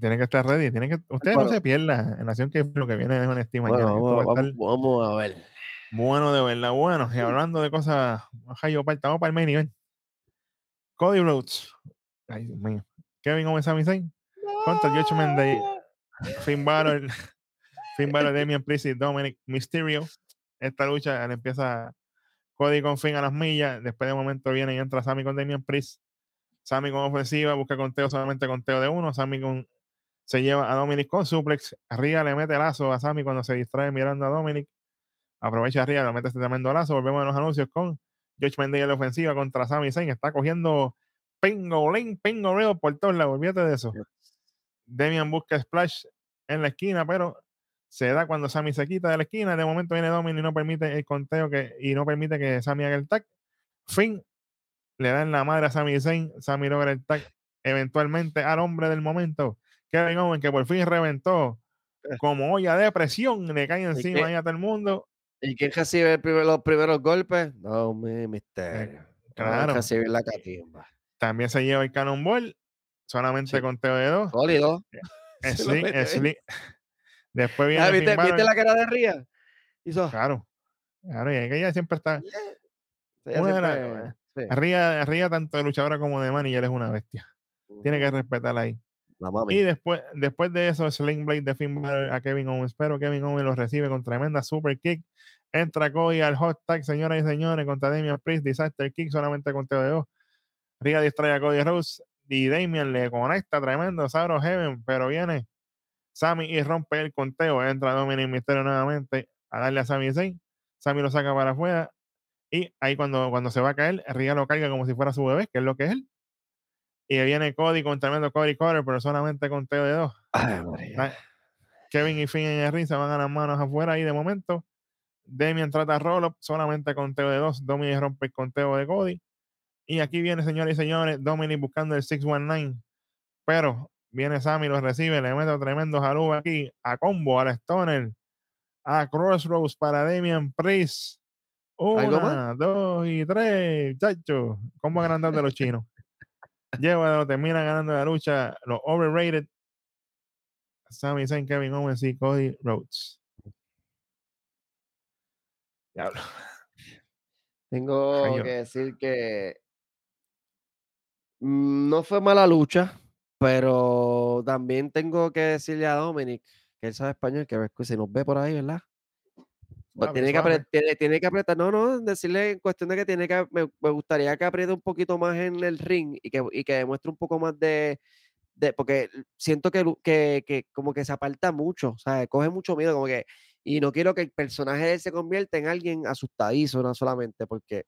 Tiene que estar ready. Que, ustedes no bueno. se pierdan en Nación que lo que viene es Honesty mañana. Bueno, Esto vamos, va vamos a ver. Bueno de verdad. Bueno, y hablando de cosas, yo par- estamos para el main event. Cody Rhodes. Ay, Dios mío. Kevin Owens Sami Zayn contra Judgment Day. Finn Balor, Finn Balor, Damian Priest y Dominic Mysterio. Esta lucha le empieza Cody con Finn a las millas. Después de un momento viene y entra Sammy con Damian Priest. Sammy con ofensiva, busca conteo solamente conteo de uno. Sammy con, se lleva a Dominic con suplex. Arriba le mete lazo a Sammy cuando se distrae mirando a Dominic. Aprovecha arriba, le mete este tremendo lazo. Volvemos a los anuncios con George Mendy en la ofensiva contra Sami Zayn. Está cogiendo pingolín, pingoleo por todos lados. Olvídate de eso. Demian busca splash en la esquina, pero se da cuando Sami se quita de la esquina. De momento viene Dominic y no permite el conteo que, y no permite que Sami haga el tag. Finn le dan la madre a Sami Zayn. Sami logra el tag eventualmente al hombre del momento. Kevin Owens, que por fin reventó como olla de presión, le cae encima ahí a todo el mundo. ¿Y quién recibe primer- los primeros golpes? No, mi misterio. claro. Recibir la catimba. También se lleva el Cannonball, solamente Sí. con de dos. Sólido. Lo slick, slick. Después viene Ah, ¿viste. ¿Viste la cara de Ría? Hizo. Claro. Claro, y ella siempre está. Ella de las- siempre- sí. Arriba, arriba tanto de luchadora como de manager es una bestia. Tiene que respetar ahí. Y después, después de eso, Sling Blade de Finn Balor a Kevin Owens. Pero Kevin Owens lo recibe con tremenda super kick. Entra Cody al hot tag, señoras y señores, contra Damian Priest. Disaster kick solamente con TO2. Riga distrae a Cody Rose. Y Damian le conecta tremendo Sabro Heaven. Pero viene Sammy y rompe el conteo. Entra Dominic Mysterio nuevamente a darle a Sammy Zayn. Sammy lo saca para afuera. Y ahí cuando, cuando se va a caer, Riga lo carga como si fuera su bebé, que es lo que es él. Y viene Cody con tremendo Cody Cutter, pero solamente con TO de dos. Ay, María. Kevin y Finn en el ring se van a las manos afuera y de momento Damian trata a roll solamente con Teo de dos. Dominic rompe el conteo de Cody. Y aquí viene, señores y señores, Dominic buscando el 619. Pero viene Sammy, lo recibe, le mete tremendo jalú aquí a combo, al Stoner, a Crossroads para Damian Priest. Una, dos y tres, chacho. Combo agrandado de los chinos. Lleva, termina ganando la lucha los overrated Sami Zayn, Kevin Owens y Cody Rhodes. Diablo. Tengo que decir que mm, no fue mala lucha, pero también tengo que decirle a Dominic, que él sabe español, que si nos ve por ahí, ¿verdad? Suave, tiene, que suave. apre- tiene, tiene que apretar, no, no, decirle en cuestión de que tiene que, me, me gustaría que apriete un poquito más en el ring y que, y que demuestre un poco más de, de porque siento que, que, que como que se aparta mucho, o sea, coge mucho miedo, como que, y no quiero que el personaje de él se convierta en alguien asustadizo, no solamente, porque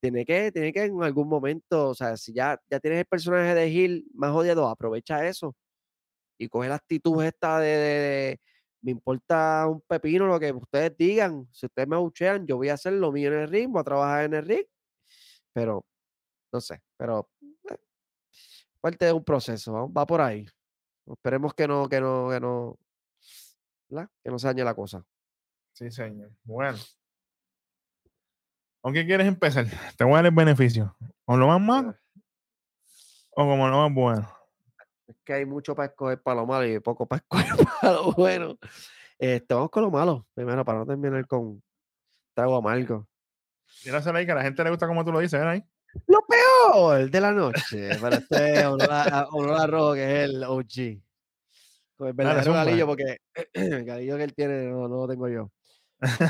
tiene que, tiene que en algún momento, o sea, si ya, ya tienes el personaje de Gil más odiado, aprovecha eso y coge la actitud esta de, de- de, me importa un pepino lo que ustedes digan, si ustedes me abuchean, yo voy a hacer lo mío en el ring, voy a trabajar en el ring, pero no sé, pero eh, parte de un proceso, ¿no? va por ahí. Esperemos que no, que no, que no, ¿verdad? Que no se dañe la cosa. Sí, señor. Bueno. ¿Con qué quieres empezar? Te voy a dar el beneficio. ¿O lo más malo o como lo más bueno? Es que hay mucho para escoger para lo malo y poco para escoger para lo bueno. Este, vamos con lo malo, primero, para no terminar con trago amargo. Tírasela ahí que a la gente le gusta como tú lo dices, ¿ven ahí? Lo peor de la noche. Pero este es honor a, Rojo, que es el OG. Con el verdadero galillo, porque el galillo que él tiene no, no lo tengo yo.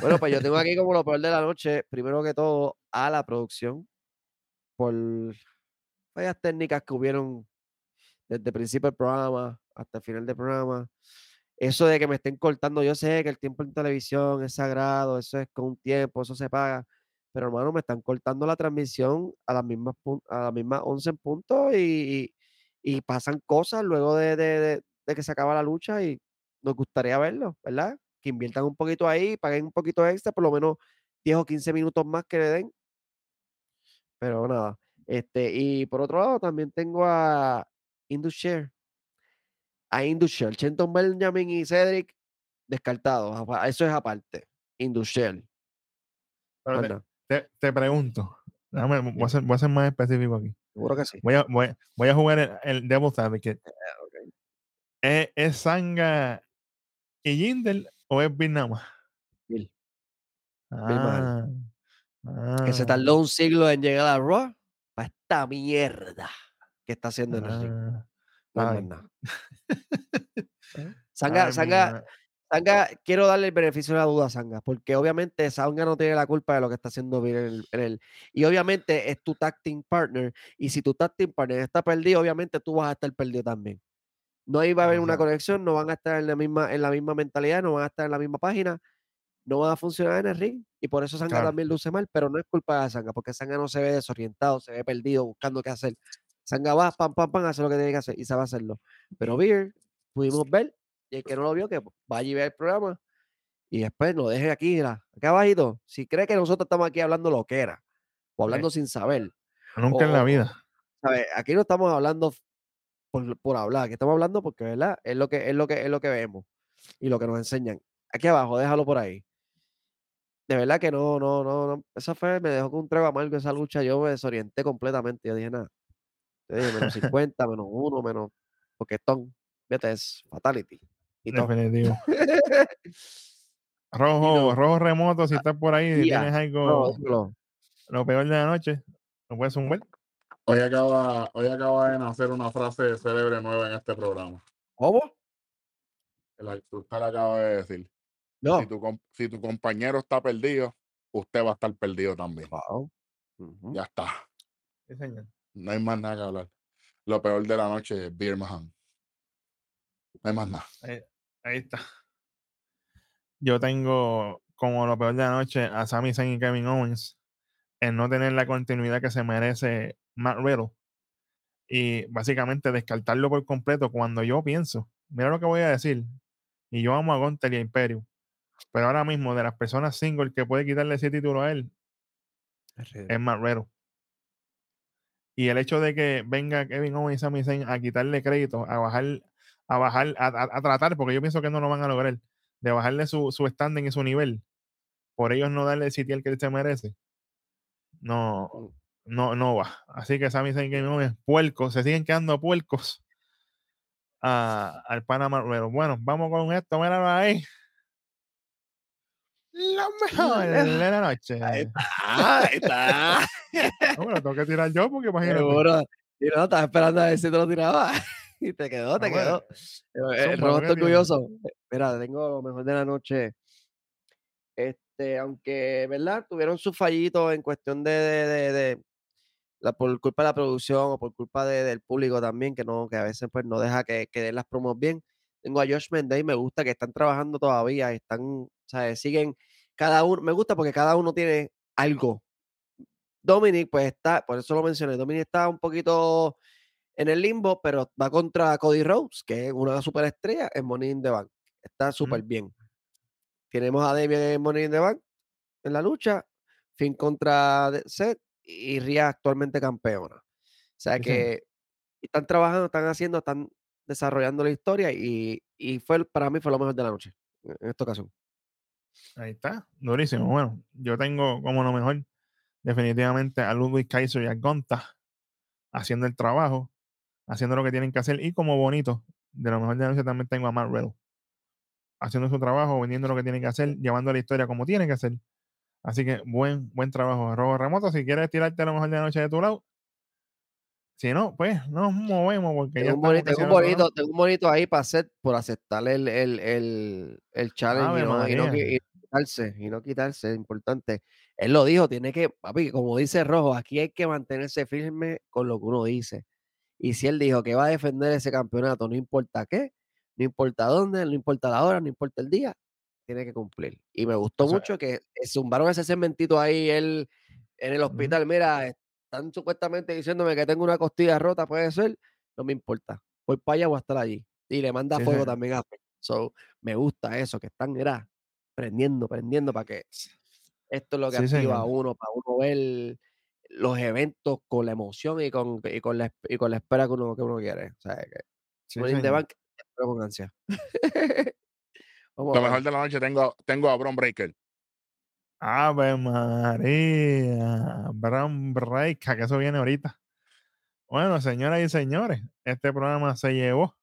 Bueno, pues yo tengo aquí como lo peor de la noche, primero que todo, a la producción, por fallas técnicas que hubieron desde el principio del programa hasta el final del programa. Eso de que me estén cortando, yo sé que el tiempo en televisión es sagrado, eso es con un tiempo, eso se paga, pero hermano, me están cortando la transmisión a las mismas, a las mismas 11 en punto y, y- pasan cosas luego de, de- de- de que se acaba la lucha y nos gustaría verlo, ¿verdad? Que inviertan un poquito ahí, paguen un poquito extra, por lo menos 10 o 15 minutos más que le den. Pero nada, este, y por otro lado también tengo a Indushare. A Indushare, Chenton Benjamin y Cedric descartados. Eso es aparte. Indushare. Te, te- te pregunto. Déjame, voy, a ser, voy a ser más específico aquí. seguro que sí. Voy a, voy, voy a jugar el, el Devil's Advocate. ¿Es, ¿Es Sanga y Jindel o es Vietnam? Bill. Ah, Que se ah, tardó un siglo en llegar a Raw para esta mierda que está haciendo en el ring. ah. No es nada. Sanga, Sanga. Sanga, quiero darle el beneficio de la duda a Sanga, porque obviamente Sanga no tiene la culpa de lo que está haciendo Bill en el, en el- Y obviamente es tu tag team partner, y si tu tag team partner está perdido, obviamente tú vas a estar perdido también. No iba a haber una conexión, no van a estar en la misma, en la misma mentalidad, no van a estar en la misma página, no van a funcionar en el ring, y por eso Sanga Claro. también luce mal, pero no es culpa de Sanga, porque Sanga no se ve desorientado, se ve perdido, buscando qué hacer. Sanga va, pam, pam, pam, hace lo que tiene que hacer y sabe hacerlo. Pero Beer, pudimos ver, y el que no lo vio, que vaya y vea el programa, y después nos deje aquí, mira, acá abajito. Si cree que nosotros estamos aquí hablando lo que era, o hablando sin saber, Nunca en la vida. Aquí no estamos hablando por, por hablar, aquí estamos hablando porque, ¿verdad? Es lo que es lo que es lo que vemos y lo que nos enseñan. Aquí abajo, déjalo por ahí. De verdad que no, no, no, no. Esa fue, me dejó con un trago amargo esa lucha. Yo me desorienté completamente. Yo dije, nada. Dije, menos 50, menos 1, menos. Porque ton, fíjate, es fatality. Y todo. Definitivo. Y Rojo, no, rojo remoto, si estás por ahí, si tienes no, algo, lo peor de la noche, lo puedes zumbar. Hoy acaba, hoy acaba de nacer una frase célebre nueva en este programa. ¿Cómo? El usted la acaba de decir. No. Si, tu, com- si tu compañero está perdido, usted va a estar perdido también. Wow. Ya está. Sí, señor. No hay más nada que hablar. Lo peor de la noche es Birmingham. No hay más nada. Ahí está. Yo tengo como lo peor de la noche a Sami Zayn y Kevin Owens en no tener la continuidad que se merece Matt Riddle y básicamente descartarlo por completo cuando yo pienso, mira lo que voy a decir, y yo amo a Gunter y a Imperio, pero ahora mismo de las personas single que puede quitarle ese título a él es Matt Riddle. Y el hecho de que venga Kevin Owens y Sami Zayn a quitarle crédito, a bajar, a bajar, a, a- a tratar, porque yo pienso que no lo van a lograr, de bajarle su, su standing y su nivel, por ellos no darle el sitio que él se merece, no, no, no va. Así que Sami Zayn y Kevin Owens, puercos, se siguen quedando puercos a- al Panamá Riddle. Bueno, vamos con esto, míralo ahí. Lo mejor de la noche. Ahí está. Ahí está. No, me lo tengo que tirar yo porque imagínate. Seguro. Y no, estaba esperando a ver si te lo tiraba. Y te quedó, te bueno. quedó. El, el rojo ¿qué está tienes? orgulloso. Mira, tengo lo mejor de la noche. Este, aunque, ¿verdad? Tuvieron sus fallitos en cuestión de, de, de- de la, por culpa de la producción o por culpa de- del público también, que no, que a veces pues no deja que, que den las promos bien. Tengo a Josh Mendez y me gusta que están trabajando todavía, están, sea, siguen cada uno, me gusta porque cada uno tiene algo. Dominic, pues está, por eso lo mencioné, Dominic está un poquito en el limbo, pero va contra Cody Rhodes, que es una superestrella en Money in the Bank. Está súper bien. Tenemos a Damian en Money in the Bank en la lucha, Finn contra Seth y Ria actualmente campeona. O sea Sí, que están trabajando, están haciendo, están desarrollando la historia y, y fue para mí fue lo mejor de la noche en esta ocasión. Ahí está, durísimo. Bueno, yo tengo como lo mejor, definitivamente, a Ludwig Kaiser y a Gonta haciendo el trabajo, haciendo lo que tienen que hacer. Y como bonito, de lo mejor de la noche también tengo a Matt Riddle haciendo su trabajo, vendiendo lo que tienen que hacer, llevando la historia como tienen que hacer. Así que buen, buen trabajo, Robo Remoto. Si quieres tirarte lo mejor de la noche de tu lado, si no, pues nos movemos porque ya Tengo un, estamos bonito, tengo, un bonito, tengo un bonito ahí para hacer, por aceptar el, el, el, el challenge Ave y no, y no qui- María. y no quitarse, y no quitarse, es importante. Él lo dijo, tiene que, papi, como dice Rojo, aquí hay que mantenerse firme con lo que uno dice. Y si él dijo que va a defender ese campeonato, no importa qué, no importa dónde, no importa la hora, no importa el día, tiene que cumplir. Y me gustó Eso- mucho que eh, zumbaron ese segmentito ahí él, en el hospital. Mira, están supuestamente diciéndome que tengo una costilla rota, puede ser, no me importa. Voy para allá, voy a estar allí. Y le manda Sí, fuego también a. So, me gusta eso, que están, mira, prendiendo, prendiendo para que esto es lo que Sí, activa a uno, para uno ver los eventos con la emoción y con, y con, la, y con la espera que uno, que uno quiere. O sea, que señor. Bank, espero con ansia. Lo mejor de la noche tengo, tengo a Bron Breaker. Ave María, Brown Breaker, que eso viene ahorita. Bueno, señoras y señores, este programa se llevó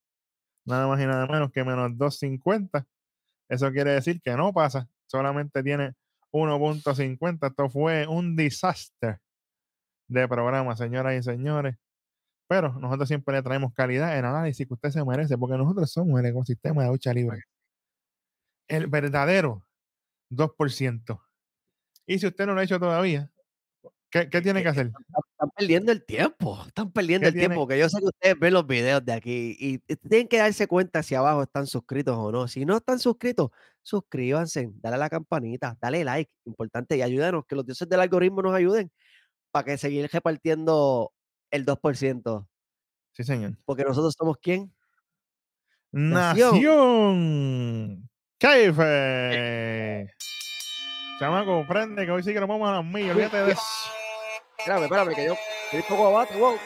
nada más y nada menos que menos 250. Eso quiere decir que no pasa, solamente tiene 1.50. Esto fue un desastre de programa, señoras y señores. Pero nosotros siempre le traemos calidad en análisis que usted se merece, porque nosotros somos el ecosistema de lucha libre. El verdadero 2%. Y si usted no lo ha hecho todavía, ¿qué, qué tiene que hacer? Están, están perdiendo el tiempo, están perdiendo ¿Qué el tiempo, porque yo sé que ustedes ven los videos de aquí y, tienen que darse cuenta si abajo están suscritos o no. Si no están suscritos, suscríbanse, dale a la campanita, dale like, importante, y ayúdenos, que los dioses del algoritmo nos ayuden para que seguir repartiendo el 2%, Sí, señor. porque nosotros somos quién? Nación. Nación Keife. Chamaco, prende que hoy sí que nos vamos a las millas. Olvídate de eso. Espérame, espérame, que yo Cristo Guabate, wow.